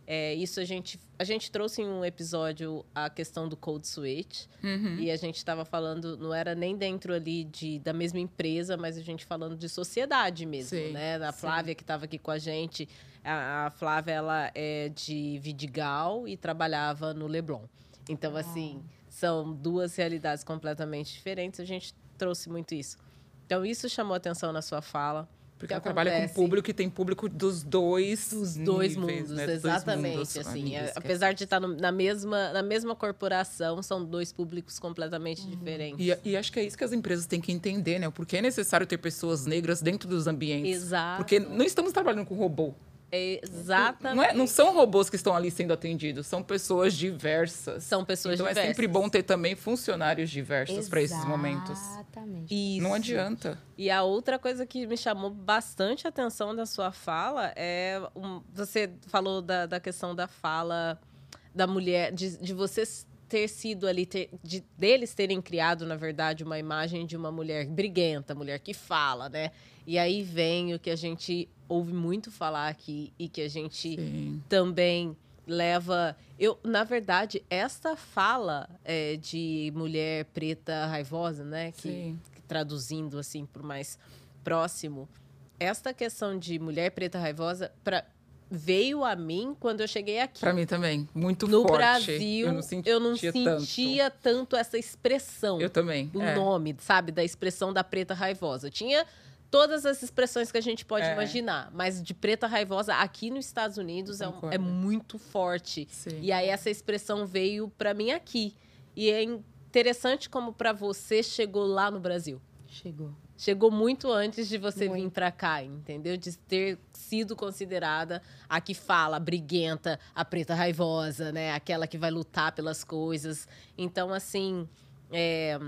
A: É, isso a gente, a gente trouxe em um episódio a questão do code switch. Uhum. E a gente estava falando, não era nem dentro ali de, da mesma empresa, mas a gente falando de sociedade mesmo, sim, né? A Flávia sim. que estava aqui com a gente. A, a, Flávia, ela é de Vidigal e trabalhava no Leblon. Então, assim, são duas realidades completamente diferentes. A gente trouxe muito isso. Então, isso chamou atenção na sua fala.
C: Porque ela trabalha com público que tem público dos dois
A: Dos dois níveis, mundos, né? exatamente. Dois mundos, assim, é, apesar de estar no, na, mesma, na mesma corporação, são dois públicos completamente uhum. diferentes.
C: E, e, acho que é isso que as empresas têm que entender, né? Porque é necessário ter pessoas negras dentro dos ambientes.
A: Exato.
C: Porque não estamos trabalhando com robô.
A: Exatamente.
C: Não, é, não, são robôs que estão ali sendo atendidos, são pessoas diversas.
A: São pessoas
C: então
A: diversas.
C: Então é sempre bom ter também funcionários diversos para esses momentos.
B: Exatamente.
C: Não adianta.
A: E a outra coisa que me chamou bastante a atenção da sua fala é. Um, você falou da, da questão da fala da mulher, de, de vocês ter sido ali, ter, de, deles terem criado, na verdade, uma imagem de uma mulher briguenta, mulher que fala, né? E aí vem o que a gente ouve muito falar aqui e que a gente Sim. também leva. Eu, na verdade, esta fala é, de mulher preta raivosa, né? Que, que traduzindo assim o mais próximo, esta questão de mulher preta raivosa, para veio a mim quando eu cheguei aqui.
C: Para mim também, muito
A: no
C: forte.
A: No Brasil, eu não sentia, eu não sentia tanto. tanto. essa expressão.
C: Eu também.
A: O
C: é.
A: nome, sabe, da expressão da preta raivosa. Eu tinha todas as expressões que a gente pode é. imaginar. Mas de preta raivosa aqui nos Estados Unidos é, é, muito forte. Sim. E aí essa expressão veio para mim aqui. E é interessante como para você chegou lá no Brasil.
B: Chegou.
A: Chegou muito antes de você muito. vir para cá, entendeu? De ter sido considerada a que fala, a briguenta, a preta raivosa, né? Aquela que vai lutar pelas coisas. Então, assim, é,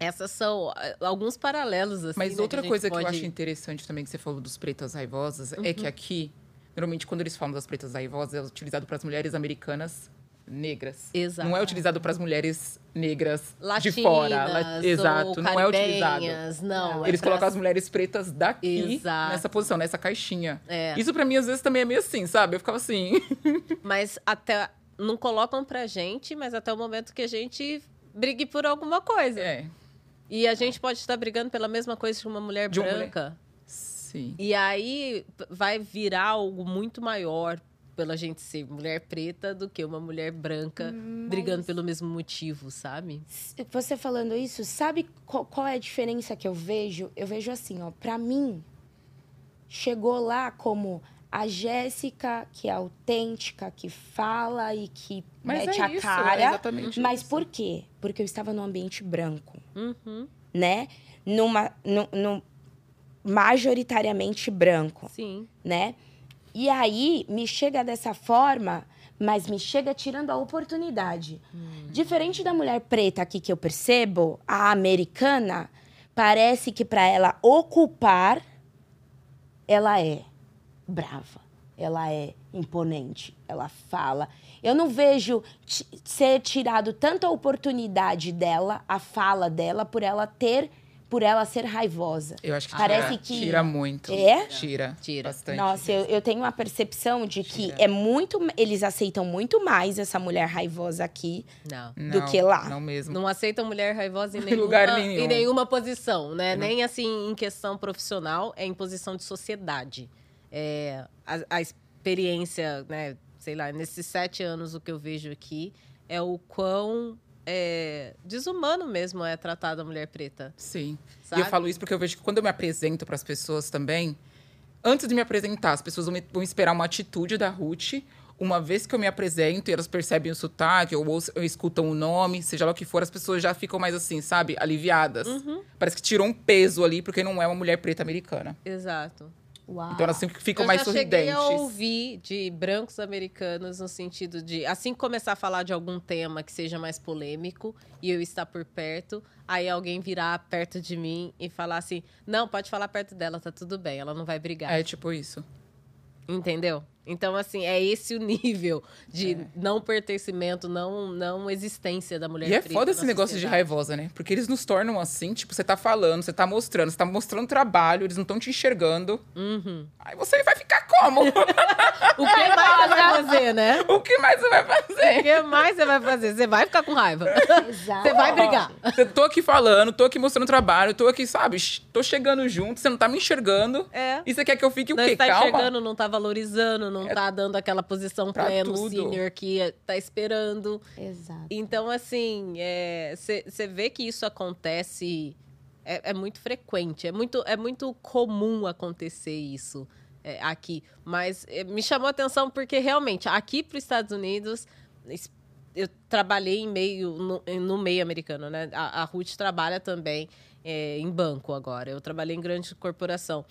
A: essas são eh, alguns paralelos, assim.
C: Mas
A: né,
C: outra
A: que
C: coisa
A: pode...
C: que eu acho interessante também que você falou dos pretas raivosas uhum. é que uhum. aqui, normalmente, quando eles falam das pretas raivosas, é utilizado para as mulheres americanas negras.
A: Exato.
C: Não é utilizado para as mulheres negras
A: Latinas,
C: de fora. Exato, não é utilizado.
A: Não,
C: Eles
A: é
C: colocam
A: pra...
C: as mulheres pretas daqui
A: Exato.
C: nessa posição, nessa caixinha.
A: É.
C: Isso para mim às vezes também é meio assim, sabe? Eu ficava assim.
A: mas até não colocam pra gente, mas até o momento que a gente brigue por alguma coisa.
C: É.
A: E a gente pode estar brigando pela mesma coisa que uma mulher
C: de
A: branca.
C: Mulher. Sim.
A: E aí vai virar algo muito maior pela gente ser mulher preta do que uma mulher branca hum, brigando pelo mesmo motivo, sabe?
B: Você falando isso, sabe qual, qual, é a diferença que eu vejo? Eu vejo assim, ó, para mim chegou lá como a Jéssica, que é autêntica, que fala e que
C: mas
B: mete
C: é
B: a
C: isso,
B: cara.
C: É exatamente
B: mas
C: isso.
B: por quê? Porque eu estava num ambiente branco.
A: Uhum.
B: Né? Numa, no, no, majoritariamente branco.
A: Sim.
B: Né? E aí me chega dessa forma, mas me chega tirando a oportunidade. Hum. Diferente da mulher preta aqui que eu percebo, a americana parece que para ela ocupar, ela é brava, ela é imponente, ela fala. Eu não vejo ser tirado tanta oportunidade dela, a fala dela, por ela ter por ela ser raivosa.
C: Eu acho que
B: Parece
C: tira,
B: que
C: tira muito.
B: É?
C: Tira.
A: Tira.
C: Bastante.
B: Nossa, eu, eu, tenho uma percepção de que tira. é muito. Eles aceitam muito mais essa mulher raivosa aqui
A: não.
B: do
C: não,
B: que lá.
C: Não mesmo.
A: Não aceitam mulher raivosa em, nenhuma,
C: lugar nenhum.
A: em nenhuma posição, né? Não. Nem assim em questão profissional, é em posição de sociedade. É, a, a experiência, né? Sei lá, nesses sete anos o que eu vejo aqui é o quão é, desumano mesmo é tratada a mulher preta.
C: Sim. Sabe? E eu falo isso porque eu vejo que quando eu me apresento para as pessoas também, antes de me apresentar, as pessoas vão, vão, esperar uma atitude da Ruth. Uma vez que eu me apresento e elas percebem o sotaque ou, ou, ou escutam o nome, seja lá o que for, as pessoas já ficam mais assim, sabe? Aliviadas.
A: Uhum.
C: Parece que tirou um peso ali porque não é uma mulher preta americana.
A: Exato.
B: Uau.
C: Então elas sempre ficam
A: eu
C: mais
A: já
C: sorridentes.
A: Eu cheguei a ouvir de brancos americanos no sentido de, assim que começar a falar de algum tema que seja mais polêmico e eu estar por perto, aí alguém virar perto de mim e falar assim: não, pode falar perto dela, tá tudo bem, ela não vai brigar.
C: É tipo isso.
A: Entendeu? Então, assim, é esse o nível de
C: É.
A: não pertencimento, não, não existência da mulher
C: E é
A: preta
C: foda esse negócio de
A: sociedade.
C: raivosa, né? Porque eles nos tornam assim, tipo, você tá falando, você tá mostrando, você tá mostrando trabalho, eles não estão te enxergando.
A: Uhum.
C: Aí você vai ficar como?
A: O que mais você vai fazer, né?
C: o que mais você vai
A: O
C: fazer?
A: que mais você vai fazer? Você vai ficar com raiva.
B: Exato.
A: Você vai brigar.
C: Eu tô aqui falando, tô aqui mostrando trabalho, tô aqui, sabe? Tô chegando junto, você não tá me enxergando.
A: É.
C: E você quer que eu fique o
A: Não
C: quê?
A: está
C: Calma.
A: enxergando, não tá valorizando, não tá dando aquela posição
C: Pra
A: pleno,
C: tudo.
A: senior que tá esperando.
B: Exato.
A: Então, assim, você vê que isso acontece. É, é muito frequente, é muito, é muito comum acontecer isso é, aqui. Mas é, me chamou a atenção porque, realmente, aqui para os Estados Unidos, eu trabalhei em meio, no, no meio americano, né? A, a Ruth trabalha também é, em banco agora. Eu trabalhei em grande corporação.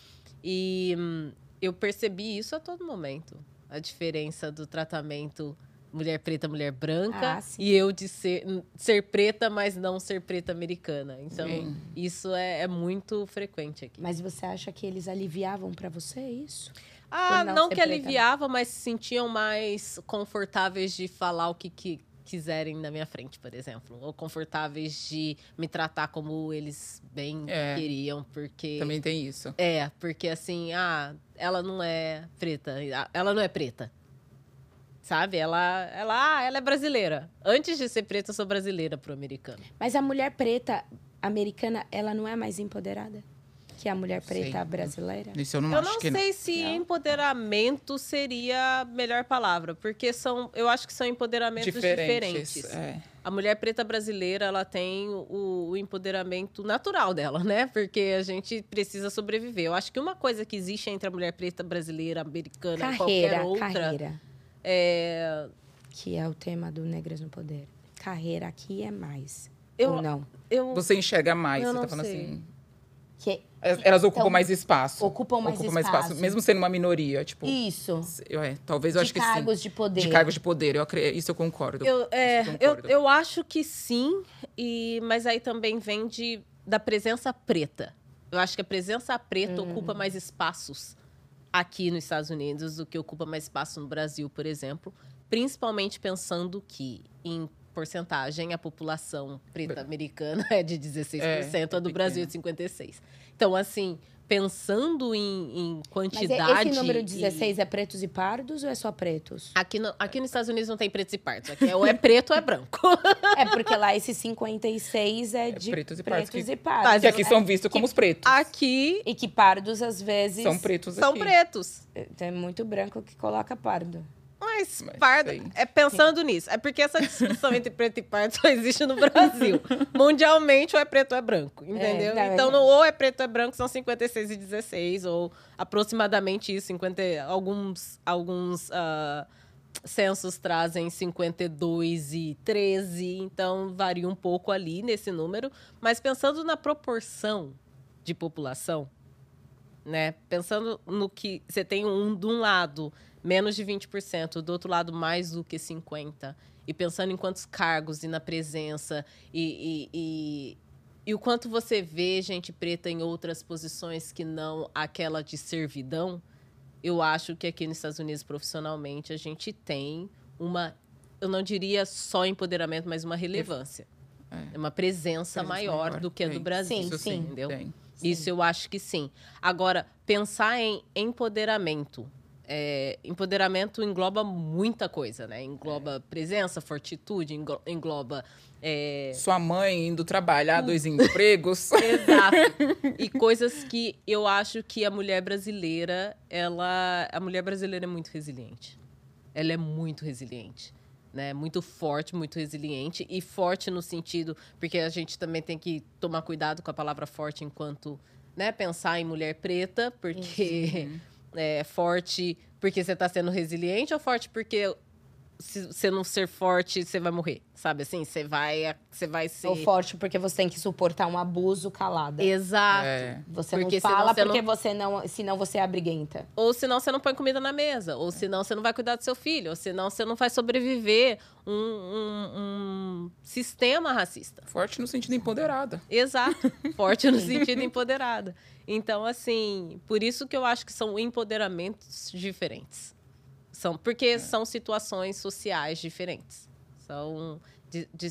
A: E hum, eu percebi isso a todo momento. A diferença do tratamento mulher preta, mulher branca.
B: Ah,
A: e eu de ser, ser preta, mas não ser preta americana. Então,
C: Sim.
A: isso é, é muito frequente aqui.
B: Mas você acha que eles aliviavam pra você isso?
A: Ah,
B: não
A: não, que
B: preta, né?
A: aliviava, mas se sentiam mais confortáveis de falar o que, que quiserem na minha frente, por exemplo. Ou confortáveis de me tratar como eles bem
C: É.
A: queriam, porque...
C: Também tem isso.
A: É, porque assim, ah, ela não é preta, ela não é preta. Sabe? Ela, ela, ah, ela é brasileira. Antes de ser preta, eu sou brasileira pro americano.
B: Mas a mulher preta americana, ela não é mais empoderada que a mulher
C: Sei.
B: preta brasileira?
C: Isso eu não
A: Eu
C: acho
A: não
C: que
A: sei se
B: Não.
A: empoderamento seria a melhor palavra, porque são, eu acho que são empoderamentos
C: diferentes.
A: diferentes.
C: É.
A: A mulher preta brasileira, ela tem o, o empoderamento natural dela, né? Porque a gente precisa sobreviver. Eu acho que uma coisa que existe entre a mulher preta brasileira, americana
B: Carreira,
A: qualquer outra
B: carreira,
A: é
B: que é o tema do Negras no Poder. Carreira aqui é mais.
A: Eu-
B: Ou não?
A: eu
C: Você enxerga mais,
A: Eu
C: você
A: não
C: tá falando
A: sei.
C: assim.
B: Que
C: Elas elas ocupam
B: Então,
C: mais espaço.
B: ocupam mais espaço.
C: Mesmo sendo uma minoria, tipo.
B: isso.
C: eu- é, talvez eu
B: de
C: acho que
B: cargos
C: sim.
B: de poder.
C: De cargos de poder. Eu Isso eu concordo.
A: Eu, é,
C: Isso eu
A: eu,
C: concordo.
A: eu acho que sim, e, mas aí também vem de, da presença preta. Eu acho que a presença preta ocupa mais espaços aqui nos Estados Unidos do que ocupa mais espaço no Brasil, por exemplo. Principalmente pensando que, em porcentagem, a população preta americana é de 16%,
C: É,
A: a do
C: é
A: Brasil é de 56%. Então, assim, pensando em, em
B: Mas
A: quantidade...
B: é- esse número
A: e-
B: 16 é pretos e pardos ou é só pretos?
A: Aqui, no- aqui nos Estados Unidos não tem pretos e pardos. Aqui é, ou é preto ou é branco.
B: É porque lá esse 56 é de
C: pretos
B: pretos
C: e
B: e
C: pardos
B: pardos.
A: Mas
C: Que aqui são vistos como os pretos.
A: Aqui
B: E que pardos, às vezes,
C: São pretos
A: são
C: aqui.
A: pretos.
B: tem muito branco que coloca pardo.
A: Mas,
C: Mas
A: pardo, é pensando nisso. É porque essa discussão entre preto e pardo só existe no Brasil. Mundialmente, ou é preto ou é branco, entendeu?
B: não, é
A: então, no, ou é preto ou é branco, são 56 e 16, ou aproximadamente isso, 50, e- alguns, alguns ah, censos trazem 52 e 13, então varia um pouco ali nesse número. Mas pensando na proporção de população, né? Pensando no que você tem um de um lado menos de 20%, do outro lado mais do que 50%, e pensando em quantos cargos e na presença e, e, e, e o quanto você vê gente preta em outras posições que não aquela de servidão, eu acho que aqui nos Estados Unidos profissionalmente a gente tem uma, eu não diria só empoderamento, mas uma relevância.
C: É.
A: Uma presença,
C: Presença
A: maior,
C: maior,
A: do que a do. Brasil,
B: Sim,
C: Isso sim,
A: entendeu?
C: tem.
A: Isso eu acho que sim. Agora, pensar em empoderamento. É, empoderamento engloba muita coisa, né? Engloba presença, fortitude, englo- engloba. é,
C: Sua mãe indo trabalhar, dois empregos.
A: Exato. E coisas que eu acho que a mulher brasileira, ela. A mulher brasileira é muito resiliente. Ela é muito resiliente. Né? Muito forte, muito resiliente. E forte no sentido. Porque a gente também tem que tomar cuidado com a palavra forte enquanto. Né? Pensar em mulher preta, porque. É forte porque você tá sendo resiliente ou forte porque se você não ser forte, você vai morrer? Sabe assim? Você vai, você vai ser.
B: Ou forte porque você tem que suportar um abuso calada.
A: Exato.
C: É.
B: Você
A: Porque
B: não
A: senão
B: fala
A: você
B: porque
A: não-
B: você não. Senão você é briguenta.
A: Ou senão você não põe comida na mesa. Ou senão você não vai cuidar do seu filho. Ou senão você não vai sobreviver um, um- um sistema racista.
C: Forte no sentido empoderada.
A: Exato. Forte no sentido empoderada. Então, assim, por isso que eu acho que são empoderamentos diferentes. São, porque são situações sociais diferentes. São, de, de,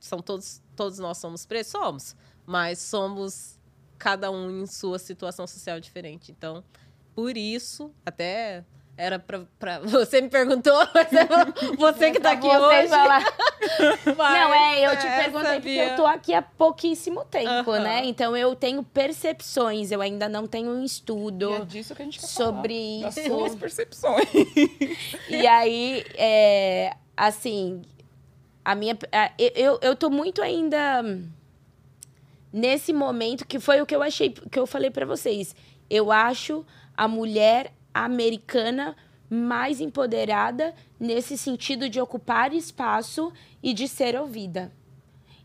A: são todos, todos nós somos presos? Somos. Mas somos cada um em sua situação social diferente. Então, por isso, até era pra, pra. Você me perguntou, mas é você que tá aqui hoje. Falar.
B: Não, é, eu te é, perguntei porque eu tô aqui há pouquíssimo tempo, né? Então eu tenho percepções, eu ainda não tenho um estudo
C: e é disso que a gente quer
B: sobre
C: falar,
B: isso.
C: suas percepções.
B: E aí, é, assim, a minha. Eu, eu tô muito ainda nesse momento que foi o que eu achei, que eu falei para vocês. Eu acho a mulher americana mais empoderada nesse sentido de ocupar espaço e de ser ouvida.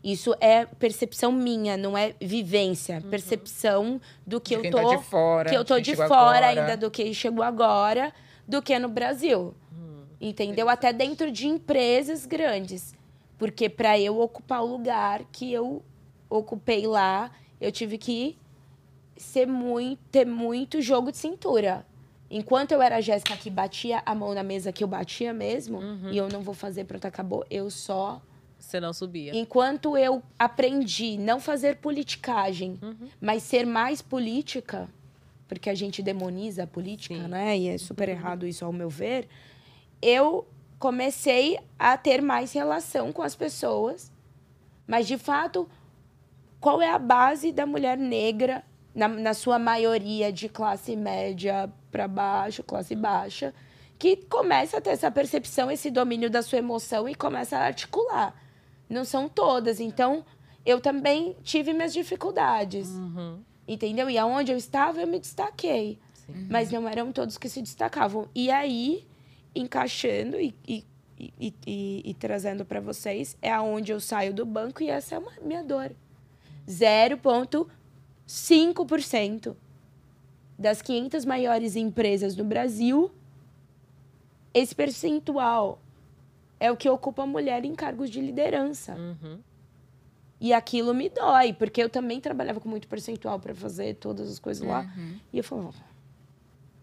B: Isso é percepção minha, não é vivência, uhum. percepção do que
C: de
B: eu tô
C: tá de fora,
B: que eu tô de fora agora. ainda do que chegou agora, do que no Brasil. Uhum. Entendeu? Até dentro de empresas grandes. Porque para eu ocupar o lugar que eu ocupei lá, eu tive que ser muito, ter muito jogo de cintura. Enquanto eu era a Jéssica que batia a mão na mesa, que eu batia mesmo, uhum. e eu não vou fazer, pronto, acabou, eu só.
A: Você não subia.
B: Enquanto eu aprendi não fazer politicagem, uhum. mas ser mais política, porque a gente demoniza a política, Sim. né? E é super uhum. errado isso, ao meu ver. Eu comecei a ter mais relação com as pessoas, mas de fato, qual é a base da mulher negra, na, na sua maioria de classe média para baixo, classe baixa, que começa a ter essa percepção, esse domínio da sua emoção e começa a articular. Não são todas. Então, eu também tive minhas dificuldades. Uhum. Entendeu? E aonde eu estava, eu me destaquei. Sim. Mas não eram todos que se destacavam. E aí, encaixando e, e, e, e, trazendo para vocês, é aonde eu saio do banco e essa é a minha dor. 0,5% das 500 maiores empresas do Brasil, esse percentual é o que ocupa a mulher em cargos de liderança. Uhum. E aquilo me dói, porque eu também trabalhava com muito percentual para fazer todas as coisas lá. Uhum. E eu falava,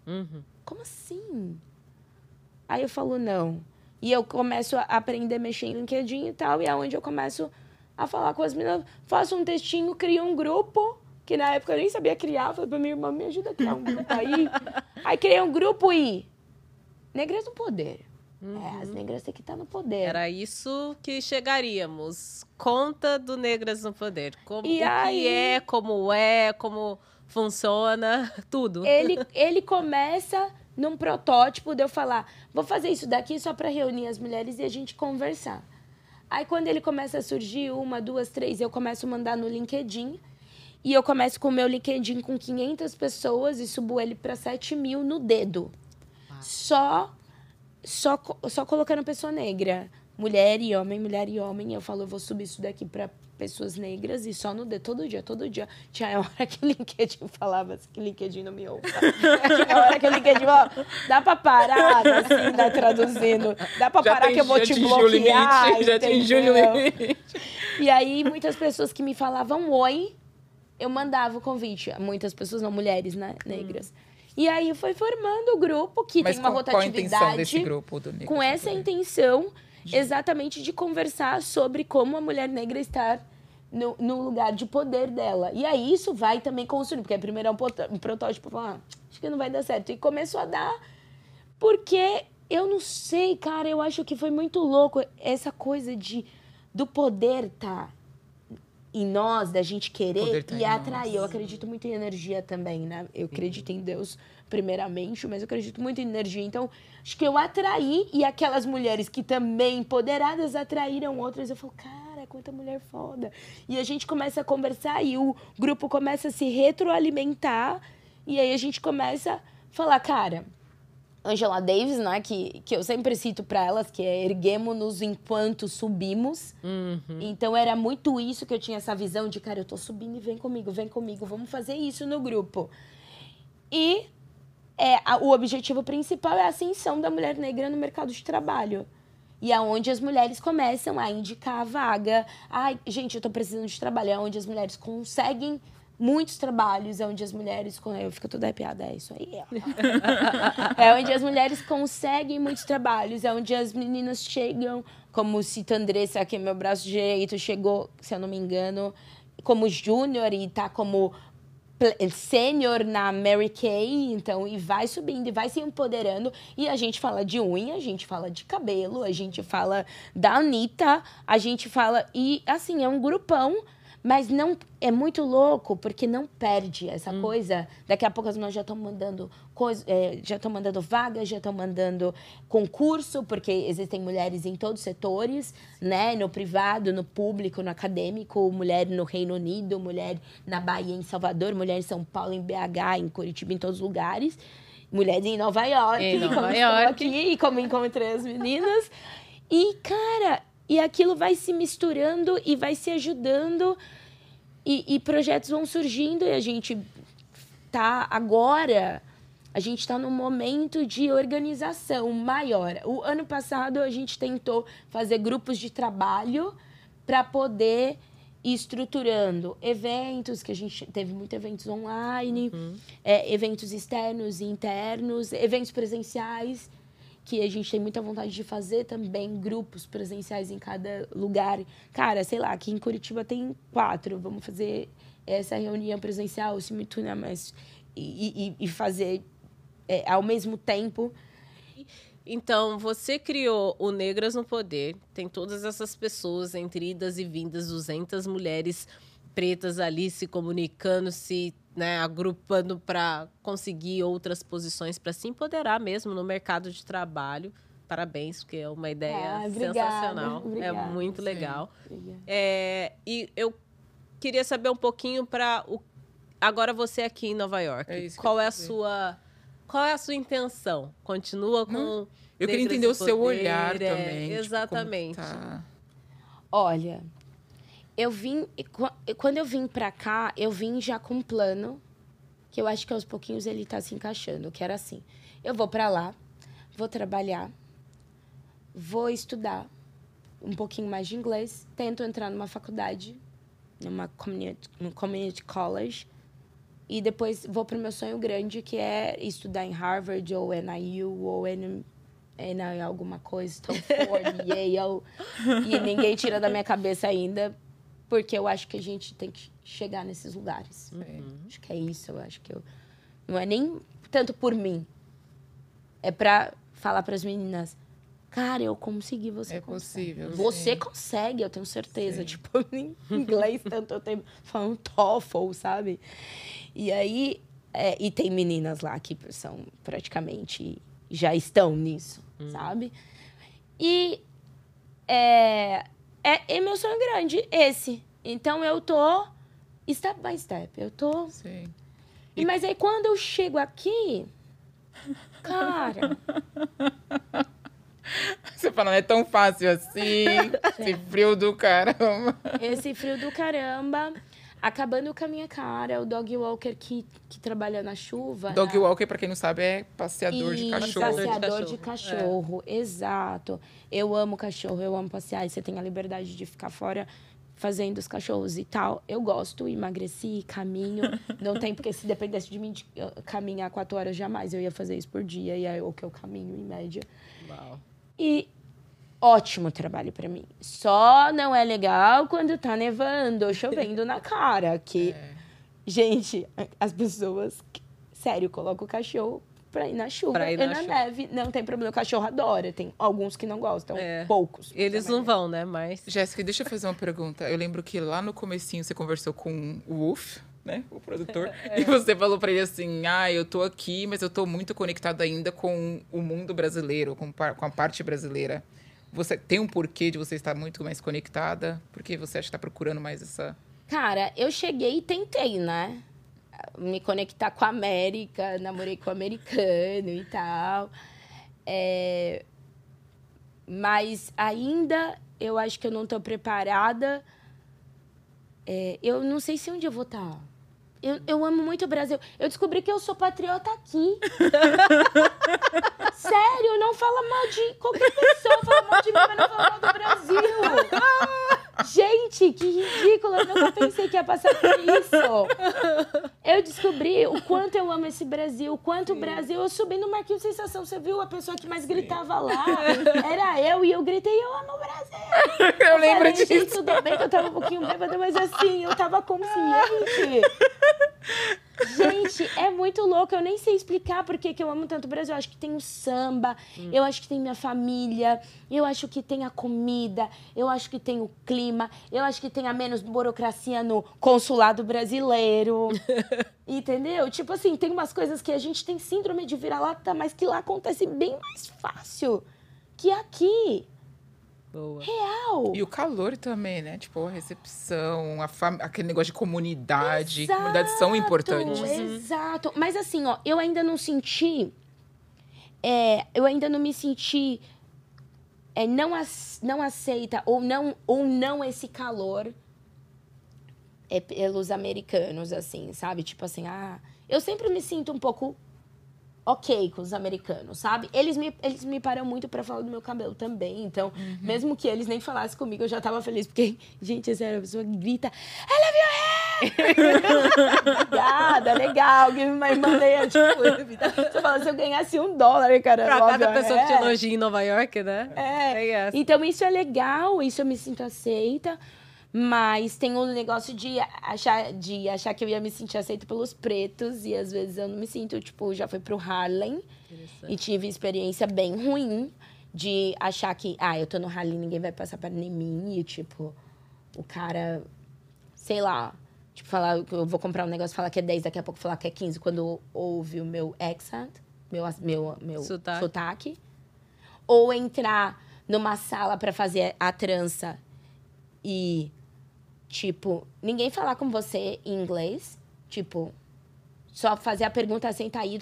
B: uhum. como assim? Aí eu falo, não. E eu começo a aprender a mexer em LinkedIn e tal, e é onde eu começo a falar com as meninas, faço um textinho, crio um grupo, que na época eu nem sabia criar, falei pra minha irmã, me ajuda a criar um grupo aí. aí criei um grupo e... Negras no poder. Uhum. É, as negras têm que estar no poder.
A: Era isso que chegaríamos. Conta do Negras no Poder. Como, e o aí... que é, como é, como funciona, tudo.
B: Ele, ele começa num protótipo de eu falar, vou fazer isso daqui só para reunir as mulheres e a gente conversar. Aí quando ele começa a surgir, uma, duas, três, eu começo a mandar no LinkedIn. E eu começo com o meu LinkedIn com 500 pessoas e subo ele para 7 mil no dedo. Ah. Só, só, só colocando pessoa negra. Mulher e homem, mulher e homem. Eu falo, eu vou subir isso daqui para pessoas negras e só no dedo, todo dia, todo dia. Tinha hora que o LinkedIn falava assim, que o LinkedIn não me ouve. Tinha hora que o LinkedIn, ó, dá pra parar, assim, tá traduzindo. Dá pra já parar que eu vou te bloquear. Limite, já atingiu o limite. E aí, muitas pessoas que me falavam oi, eu mandava o convite. Muitas pessoas, não, mulheres, né, negras. Hum. E aí foi formando o grupo, que
C: Mas
B: tem uma
C: qual,
B: rotatividade.
C: Qual a intenção desse grupo do Negro?
B: Com essa intenção exatamente de conversar sobre como a mulher negra está no, no, lugar de poder dela. E aí isso vai também construir, porque primeiro é um, um protótipo, falar, ah, acho que não vai dar certo. E começou a dar, porque eu não sei, cara, eu acho que foi muito louco essa coisa de do poder tá em nós, da gente querer tá e atrair. Nós. Eu acredito muito em energia também, né? Eu acredito em Deus primeiramente, mas eu acredito muito em energia. Então, acho que eu atraí e aquelas mulheres que também empoderadas atraíram outras. Eu falo, cara, quanta mulher foda. E a gente começa a conversar e o grupo começa a se retroalimentar. E aí a gente começa a falar, cara, Angela Davis, né, que, que eu sempre cito para elas, que é erguemos-nos enquanto subimos. Uhum. Então era muito isso que eu tinha essa visão de, cara, eu tô subindo e vem comigo, vem comigo, vamos fazer isso no grupo. E é, a, o objetivo principal é a ascensão da mulher negra no mercado de trabalho. E aonde é as mulheres começam a indicar a vaga. Ai, gente, eu tô precisando de trabalho. É onde as mulheres conseguem muitos trabalhos onde as mulheres. Eu fico toda arrepiada, é isso aí. é onde as mulheres conseguem muitos trabalhos, é onde as meninas chegam, como cita Andressa, que é meu braço direito, chegou, se eu não me engano, como júnior e tá como sênior na Mary Kay, então, e vai subindo, e vai se empoderando. E a gente fala de unha, a gente fala de cabelo, a gente fala da Anitta, a gente fala. E, assim, é um grupão mas não é muito louco porque não perde essa hum. coisa. Daqui a pouco nós já estão mandando coisa, é, já estão mandando vagas, já estão mandando concurso, porque existem mulheres em todos os setores, né? No privado, no público, no acadêmico, mulher no Reino Unido, mulher na Bahia, em Salvador, mulher em São Paulo, em BH, em Curitiba, em todos os lugares. Mulheres em Nova York,
A: em Nova
B: como
A: York.
B: aqui, e como encontrei as meninas. E, cara, e aquilo vai se misturando e vai se ajudando. E, e projetos vão surgindo e a gente tá agora. A gente está num momento de organização maior. O ano passado a gente tentou fazer grupos de trabalho para poder ir estruturando eventos, que a gente teve muitos eventos online, uhum. é, eventos externos e internos, eventos presenciais que a gente tem muita vontade de fazer também grupos presenciais em cada lugar. Cara, sei lá, aqui em Curitiba tem quatro. Vamos fazer essa reunião presencial simultânea, mas e, e, e fazer é, ao mesmo tempo.
A: Então, você criou o Negras no Poder, tem todas essas pessoas entre idas e vindas, 200 mulheres pretas ali se comunicando, se né, agrupando para conseguir outras posições para se empoderar mesmo no mercado de trabalho. Parabéns, porque é uma ideia
B: ah,
A: obrigada, sensacional. É
B: obrigada.
A: É muito Sim. legal. É, e eu queria saber um pouquinho para o agora você aqui em Nova York.
C: É
A: qual é a sua qual é a sua intenção? Continua com Não,
C: Eu queria entender o seu olhar
A: é,
C: também.
A: Tipo, exatamente.
C: Tipo, tá...
B: Olha, eu vim. Quando eu vim pra cá, eu vim já com um plano, que eu acho que aos pouquinhos ele tá se encaixando, que era assim. Eu vou para lá, vou trabalhar, vou estudar um pouquinho mais de inglês, tento entrar numa faculdade, numa community, num community college, e depois vou para o meu sonho grande, que é estudar em Harvard ou NIU ou N, NIU alguma coisa, Stanford, Yale, e ninguém tira da minha cabeça ainda, porque eu acho que a gente tem que chegar nesses lugares. Uhum. Acho que é isso, eu acho que eu não é nem tanto por mim. É para falar para as meninas, cara, eu consegui, você
C: é
B: consegue.
C: possível.
B: Você
C: sim.
B: consegue, eu tenho certeza.
C: Sim.
B: Tipo, em inglês tanto eu tenho falando TOEFL, sabe? E aí, é, e tem meninas lá que são praticamente já estão nisso, hum. sabe? E é, é, é meu sonho grande, esse. Então eu tô step by step. Eu tô.
C: Sim.
B: E... Mas aí quando eu chego aqui, cara.
C: Você fala, não é tão fácil assim. Esse frio do caramba.
B: Esse frio do caramba. Acabando com a minha cara, o dog walker que, que trabalha na chuva.
C: Dog walker, para quem não sabe, é passeador de cachorro.
B: Passeador de cachorro, é. exato. Eu amo cachorro, eu amo passear. E você tem a liberdade de ficar fora fazendo os cachorros e tal. Eu gosto, emagreci, caminho. Não tem, porque se dependesse de mim de caminhar quatro horas, jamais eu ia fazer isso por dia. E é o que eu caminho, em média.
A: Uau.
B: E ótimo trabalho para mim. Só não é legal quando tá nevando ou chovendo na cara. Que, é. gente, as pessoas, sério, colocam o cachorro pra ir na chuva
A: pra ir
B: e
A: na,
B: na
A: chuva.
B: neve. Não tem problema, o cachorro adora. Tem alguns que não gostam,
A: É.
B: poucos.
A: Eles não vão, né? Mas.
C: Jéssica, deixa eu fazer uma pergunta. Eu lembro que lá no comecinho você conversou com o Wolf, né? O produtor. E você falou pra ele assim, ah, eu tô aqui, mas eu tô muito conectado ainda com o mundo brasileiro, com, par- com a parte brasileira. Você tem um porquê de você estar muito mais conectada? Porque você acha que tá procurando mais essa...
B: Cara, eu cheguei e tentei, né? Me conectar com a América, namorei com o americano e tal. É, Mas ainda eu acho que eu não tô preparada. É, Eu não sei se onde eu vou estar. Eu, eu amo muito o Brasil. Eu descobri que eu sou patriota aqui. Sério, não fala mal de qualquer pessoa. Fala mal de mim, mas não fala mal do Brasil. Gente, que ridículo. Eu nunca pensei que ia passar por isso. quanto eu amo esse Brasil, quanto o Brasil. Eu subi no Marquinhos Sensação, você viu a pessoa que mais gritava lá? Era eu e eu gritei, eu amo o Brasil.
C: Eu lembro
B: falei,
C: disso.
B: Tudo bem que eu tava um pouquinho bêbada, mas assim, eu tava consciente. Gente, é muito louco. Eu nem sei explicar por que, eu amo tanto o Brasil. Eu acho que tem o samba, eu acho que tem minha família, eu acho que tem a comida, eu acho que tem o clima, eu acho que tem a menos burocracia no consulado brasileiro. Entendeu? Tipo assim, tem umas coisas que a gente tem síndrome de vira-lata, mas que lá acontece bem mais fácil que aqui.
A: Boa.
B: Real.
C: E o calor também, né? Tipo, a recepção, a fam... aquele negócio de comunidade. Comunidades são importantes.
B: Exato. Mas assim, ó, eu ainda não senti. é, eu ainda não me senti. é, não, não aceita ou não, ou não esse calor é, pelos americanos, assim, sabe? Tipo assim, ah. Eu sempre me sinto um pouco ok com os americanos, sabe? Eles me, eles me param muito pra falar do meu cabelo também. Então, mesmo que eles nem falassem comigo, eu já tava feliz. Porque, gente, sério, a pessoa grita, I love your hair! Obrigada, legal. Give me my money. Tipo, você fala, se eu ganhasse um dólar, cara,
A: Pra cada pessoa que te
B: hair.
A: elogia em Nova York, né?
B: É.
A: Essa.
B: Então isso é legal, isso eu me sinto aceita. Mas tem um negócio de achar, de achar que eu ia me sentir aceita pelos pretos. E às vezes eu não me sinto, tipo, já fui pro Harlem e tive experiência bem ruim de achar que, ah, eu tô no Harlem, ninguém vai passar para mim. E, tipo, o cara, sei lá, tipo, falar que eu vou comprar um negócio, falar que é 10, daqui a pouco falar que é 15, quando ouve o meu accent, meu, meu, meu
A: Sotaque.
B: sotaque. Ou entrar numa sala para fazer a trança e, tipo, ninguém falar com você em inglês. Tipo, só fazer a pergunta sem tá aí.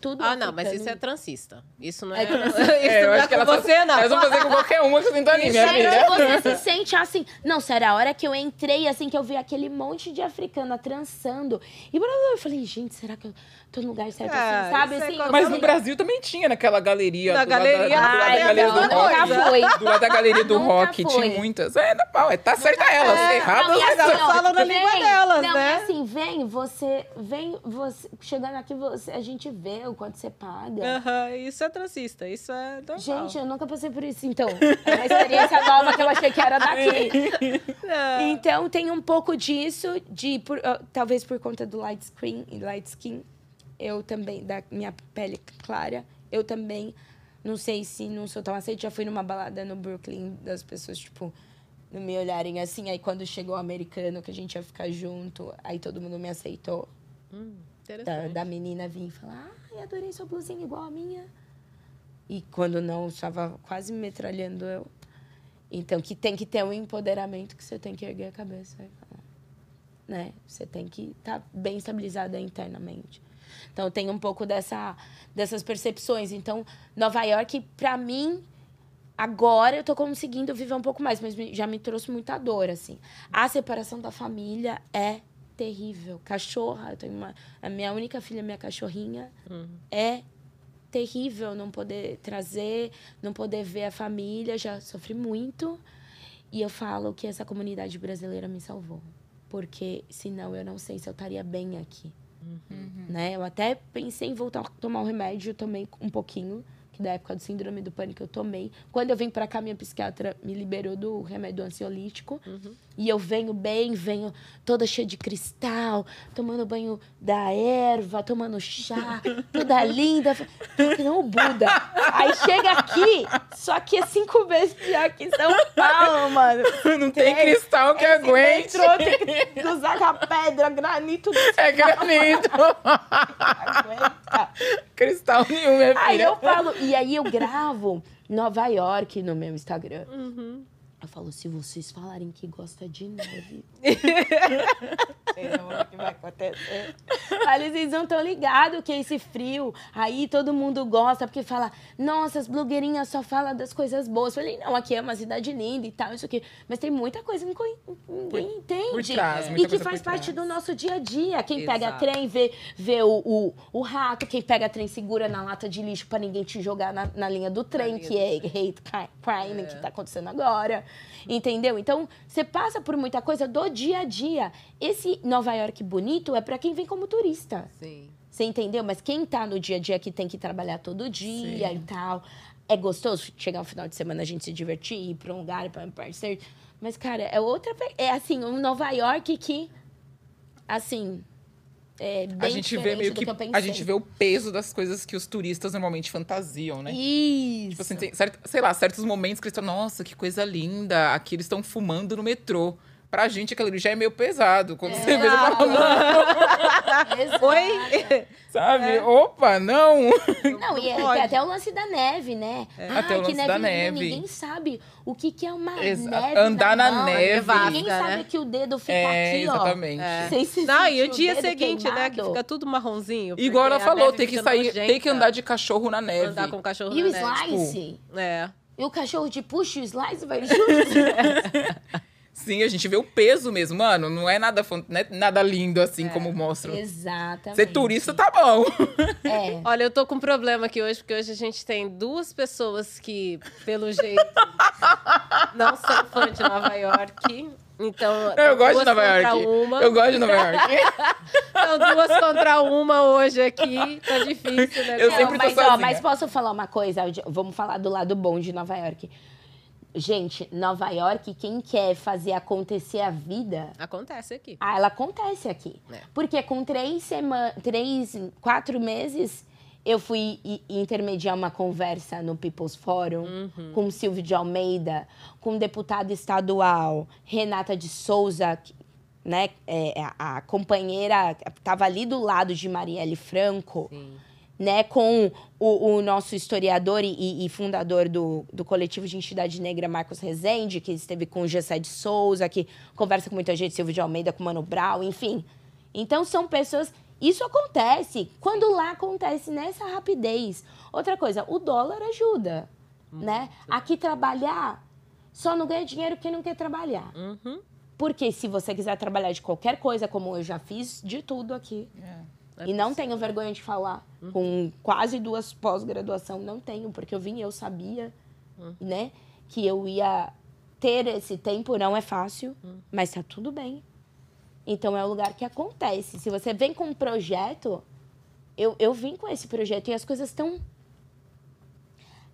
B: Tudo
A: Ah, não, mas isso é transista. Isso não é.
B: É transista.
A: isso
C: É, eu
A: não é
C: acho que
A: com você, não.
C: Elas vão fazer com qualquer uma que eu sinto ali, minha filha.
B: você se sente assim. Não, sério, a hora que eu entrei, assim, que eu vi aquele monte de africana trançando. E eu falei, gente, será que eu tô no lugar certo assim? Sabe
A: isso é
B: assim?
C: Mas no Brasil também tinha naquela galeria.
A: Na galeria,
C: da, do lado
B: Ai,
C: da galeria do
B: nunca
C: rock.
B: fui.
C: Do lado da galeria do rock, tinha muitas. É, normal, é, tá certa elas.
A: É,
C: errado
B: Não, e
C: elas não.
A: falam na língua delas,
B: não,
A: né?
B: é assim, vem, você, vem, você, chegando aqui, você, a gente vê o quanto você paga.
A: Aham, isso é transista, isso é normal.
B: Gente, eu nunca passei por isso, então. É uma experiência nova que eu achei que era daqui. Então, tem um pouco disso, de por- ah, talvez por conta do light screen e light skin, eu também, da minha pele clara, eu também, não sei se não sou tão aceita, já fui numa balada no Brooklyn, das pessoas, tipo, não me olharem assim, aí quando chegou o americano, que a gente ia ficar junto, aí todo mundo me aceitou.
A: Hum,
B: Da, da menina vir e falar, ai, adorei sua blusinha igual a minha. E quando não, estava quase metralhando eu. Então, que tem que ter um empoderamento que você tem que erguer a cabeça. e falar, Né? Você tem que estar bem estabilizada internamente. Então, tem um pouco dessa, dessas percepções. Então, Nova York, para mim, agora eu tô conseguindo viver um pouco mais, mas já me trouxe muita dor, assim. A separação da família é terrível. Cachorra, uma... A minha única filha, minha cachorrinha, é terrível não poder trazer, não poder ver a família. Já sofri muito. E eu falo que essa comunidade brasileira me salvou. Porque senão eu não sei se eu estaria bem aqui. Né? Eu até pensei em voltar a tomar um remédio, tomei um pouquinho, que da época do síndrome do pânico eu tomei. Quando eu vim pra cá, minha psiquiatra me liberou do remédio ansiolítico. E eu venho bem, venho toda cheia de cristal, tomando banho da erva, tomando chá, toda linda. Que não o Buda. Aí chega aqui, só que é cinco vezes pior que São Paulo, mano.
C: Não tem cristal que
B: Esse
C: aguente.
B: metrô tem que usar com a pedra, granito.
C: É granito.
B: Aguenta.
C: cristal nenhum, minha
B: Aí
C: filha.
B: eu falo, e aí eu gravo Nova York no meu Instagram. Eu falo, se vocês falarem que gosta de neve. Vocês não o que vai acontecer. Vocês não estão ligados que é esse frio. Aí todo mundo gosta, porque fala, nossa, as blogueirinhas só falam das coisas boas. Eu falei, não, aqui é uma cidade linda e tal, isso aqui. Mas tem muita coisa que ninguém- entende.
C: por trás,
B: e que
C: coisa
B: faz
C: por
B: parte
C: trás.
B: do nosso dia a dia. Quem pega
A: Exato.
B: trem vê, vê o, o, o rato, quem pega trem segura na lata de lixo pra ninguém te jogar na, na linha do trem,
A: linha
B: que é hate cri- crime que tá acontecendo agora. Entendeu? Então, você passa por muita coisa do dia a dia. Esse, Nova York bonito é para quem vem como turista.
A: Sim.
B: Você entendeu? Mas quem tá no dia a dia que tem que trabalhar todo dia
C: Sim.
B: e tal. É gostoso chegar no final de semana a gente se divertir, ir pra um lugar, pra um parceiro. Mas, cara, é outra. É assim, um Nova York que. Assim. É bem
C: A gente vê meio que.
B: que.
C: A gente vê o peso das coisas que os turistas normalmente fantasiam, né?
B: Isso.
C: Tipo assim, tem, certo- sei lá, certos momentos que eles estão, nossa, que coisa linda. Aqui eles estão fumando no metrô. Pra gente, aquilo ali já é meio pesado. Quando você vê, você fala,
B: Exato.
A: Oi?
C: sabe? Opa, não!
B: Não, e é, até o lance da neve, né? Ai,
C: Até o
B: que
C: lance da
B: nevezinha,
C: neve.
B: Ninguém sabe o que, que é uma
C: Exa-
B: neve.
C: andar na
B: mão.
C: neve.
B: Ninguém sabe
A: né?
B: que o dedo fica
C: É,
B: aqui, ó.
C: exatamente.
A: É. Não, e o dia
B: dedo
A: seguinte, né? Que
B: queimado.
A: fica tudo marronzinho.
C: Igual ela falou,
A: neve
C: tem que sair, tem que
A: nojenta.
C: andar de cachorro na neve.
A: Andar com o cachorro
B: E o
A: na neve.
B: slice?
A: É.
B: E o cachorro te puxa o slice vai junto.
C: Sim, a gente vê o peso mesmo, mano. Não é nada, não é nada lindo
A: É.
C: assim como mostram.
B: Exatamente.
C: Ser turista tá bom.
B: É.
A: Olha, eu tô com um problema aqui hoje, porque hoje a gente tem duas pessoas que, pelo jeito, não são fã de Nova York. Então,
C: Eu gosto de Nova
A: contra
C: York.
A: Uma.
C: Eu gosto de Nova York.
A: Então, duas contra uma hoje aqui. Tá difícil, né?
C: Eu
B: Não,
C: sempre tô
B: mas, ó,
C: sozinha.
B: mas posso falar uma coisa? Vamos falar do lado bom de Nova York. Gente, Nova York, quem quer fazer acontecer a vida,
A: Acontece aqui.
B: ah, ela acontece aqui.
A: É.
B: Porque com três semanas, três, quatro meses, eu fui intermediar uma conversa no People's Forum
A: Uhum.
B: com Silvio de Almeida, com o deputado estadual Renata de Souza, né, é, a, a companheira estava ali do lado de Marielle Franco
A: Sim.
B: Né, com o, o nosso historiador e, e fundador do, do coletivo de entidade negra, Marcos Rezende, que esteve com o Gessé de Souza, que conversa com muita gente, Silvio de Almeida, com Mano Brown, enfim. Então, são pessoas... Isso acontece. Quando lá acontece nessa rapidez. Outra coisa, o dólar ajuda, né? Aqui trabalhar, só não ganha dinheiro quem não quer trabalhar.
A: Uhum.
B: Porque se você quiser trabalhar de qualquer coisa, como eu já fiz, de tudo aqui,
A: É
B: e não tenho vergonha de falar. Com quase duas pós-graduação, não tenho, porque eu vim e eu sabia, né? Que eu ia ter esse tempo, não é fácil, mas tá tudo bem. Então é o lugar que acontece. Se você vem com um projeto, eu, eu vim com esse projeto e as coisas estão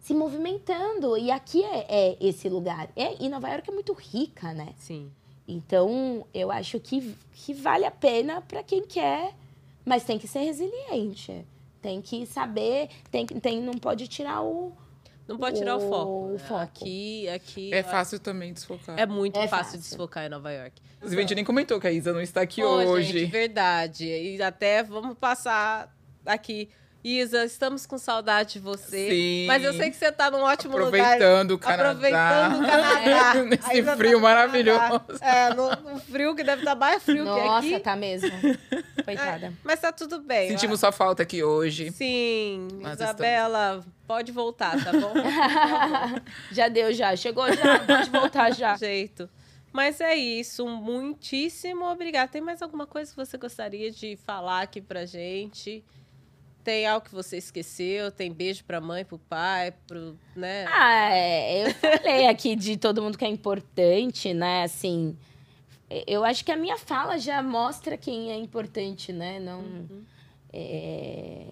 B: se movimentando. E aqui é, é esse lugar. É, e Nova York é muito rica, né?
A: Sim.
B: Então, eu acho que, que vale a pena para quem quer, mas tem que ser resiliente. Tem que saber, tem, que- tem, não pode tirar o.
A: Não pode tirar o,
B: O
A: foco. né?
B: foco.
A: Aqui, aqui.
C: É fácil também desfocar.
A: É muito
B: É
A: fácil,
B: fácil.
A: desfocar em Nova York.
C: Inclusive, a gente nem comentou que a Isa não está aqui
A: Pô,
C: hoje.
A: Gente, verdade. E até vamos passar aqui. Isa, estamos com saudade de você.
C: Sim.
A: Mas eu sei que você tá num ótimo lugar.
C: Aproveitando o Canadá.
A: Aproveitando o Canadá.
C: Nesse
A: tá
C: frio
A: no
C: maravilhoso.
A: É, no, no frio que deve estar mais frio que
B: Nossa,
A: aqui.
B: tá mesmo. Coitada.
A: Mas tá tudo bem.
C: Sentimos sua falta aqui hoje.
A: Sim,
C: Mas
A: Isabela, pode voltar, tá bom?
B: já deu, já. Chegou já, pode voltar já.
A: jeito. Mas é isso, muitíssimo obrigada. Tem mais alguma coisa que você gostaria de falar aqui pra gente? Tem algo que você esqueceu? Tem beijo pra mãe, pro pai, pro, né?
B: Ah, é, eu falei aqui de todo mundo que é importante, né? Assim, eu acho que a minha fala já mostra quem é importante, né? Não. é,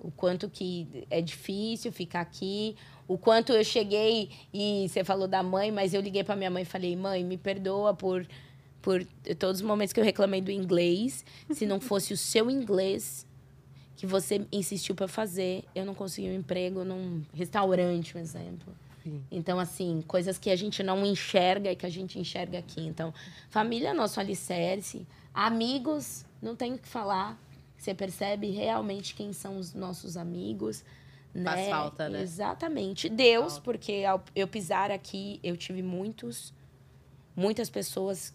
B: o quanto que é difícil ficar aqui, o quanto eu cheguei e você falou da mãe, mas eu liguei para minha mãe e falei: mãe, me perdoa por, por todos os momentos que eu reclamei do inglês. Se não fosse o seu inglês que você insistiu para fazer, eu não consegui um emprego num restaurante, um exemplo.
A: Sim.
B: Então, assim, coisas que a gente não enxerga e que a gente enxerga aqui. Então, família é nosso alicerce. Amigos, não tenho o que falar. Você percebe realmente quem são os nossos amigos.
A: Faz
B: né?
A: falta, né?
B: Exatamente. Deus,
A: Falta.
B: porque ao eu pisar aqui, eu tive muitos, muitas pessoas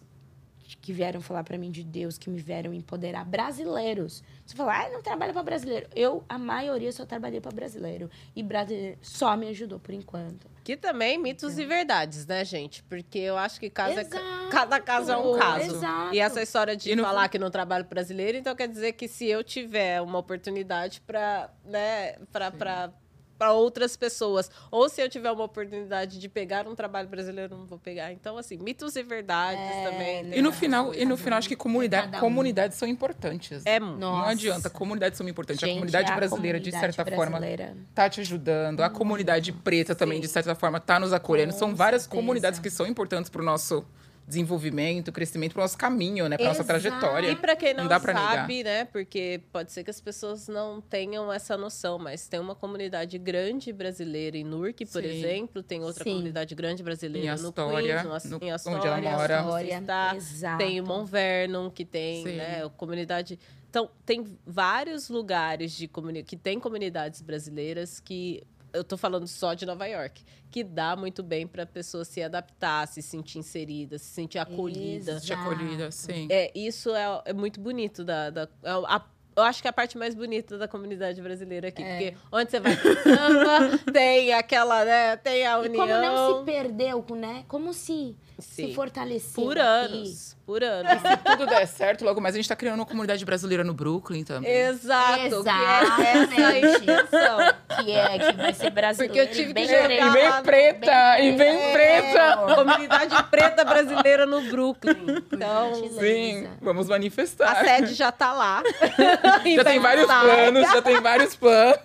B: que vieram falar para mim de Deus, que me vieram empoderar. Brasileiros. Você fala, ah, não trabalha para brasileiro. Eu, a maioria, só trabalhei para brasileiro. E brasileiro só me ajudou por enquanto.
A: Que também mitos e verdades, né, gente? Porque eu acho que casa,
B: Exato.
A: cada caso é um caso.
B: Exato.
A: E essa história de falar que não trabalho brasileiro, então quer dizer que se eu tiver uma oportunidade para, né, para para para outras pessoas. Ou se eu tiver uma oportunidade de pegar um trabalho brasileiro, eu não vou pegar. Então, assim, mitos e verdades
B: É,
A: também.
C: E no final, e no final acho que comunidade,
B: um.
C: comunidades são importantes.
A: É
C: Não
B: Nossa.
C: adianta, comunidades são importantes. a
B: Gente,
C: comunidade
B: a
C: brasileira, de
B: comunidade
C: certa forma,
B: brasileira.
C: tá te ajudando. A comunidade preta também, de certa forma, tá nos acolhendo.
B: Com
C: São várias
B: certeza.
C: comunidades que são importantes pro nosso desenvolvimento, crescimento, pro nosso caminho, né? Pra nossa trajetória.
A: E para quem não,
C: Não dá pra
A: sabe, né? Porque pode ser que as pessoas não tenham essa noção, mas tem uma comunidade grande brasileira em Newark, por
C: Sim.
A: exemplo, tem outra
B: Sim.
A: comunidade grande brasileira
C: Em
A: no
C: Astoria,
A: Queens, no,
C: no-
A: em
C: onde
A: Astoria,
C: ela mora.
A: onde você está.
B: Exato.
A: Tem o Mont Vernon, que tem,
C: Sim.
A: né, a comunidade. Então, tem vários lugares de comuni que tem comunidades brasileiras que eu tô falando só de Nova York, que dá muito bem para a pessoa se adaptar, se sentir inserida, se sentir acolhida.
C: Te acolhida, sim.
A: É, isso é, é muito bonito da, da- é a- eu acho que é a parte mais bonita da comunidade brasileira aqui,
B: É.
A: porque onde você vai samba, tem aquela, né, tem a
B: E
A: união.
B: como não se perdeu, né? Como se,
A: Sim.
B: se fortaleceu
A: por
B: aqui.
A: anos, por anos.
C: Se tudo der certo, logo mais a gente tá criando uma comunidade brasileira no Brooklyn também.
A: Exato, que é
B: Exatamente.
A: essa a.
B: Que é, que vai ser brasileiro.
A: Porque eu tive que
B: bem preto.
C: E bem preta, e bem
A: É,
C: preta.
A: Comunidade preta brasileira no Brooklyn. Então.
C: Sim, vamos
A: a
C: manifestar.
A: sede já tá lá.
C: Já tem vários planos, já tem vários planos.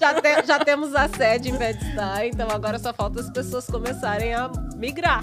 A: Já, te- já temos a sede em Bed-Stuy, então agora só falta as pessoas começarem a migrar.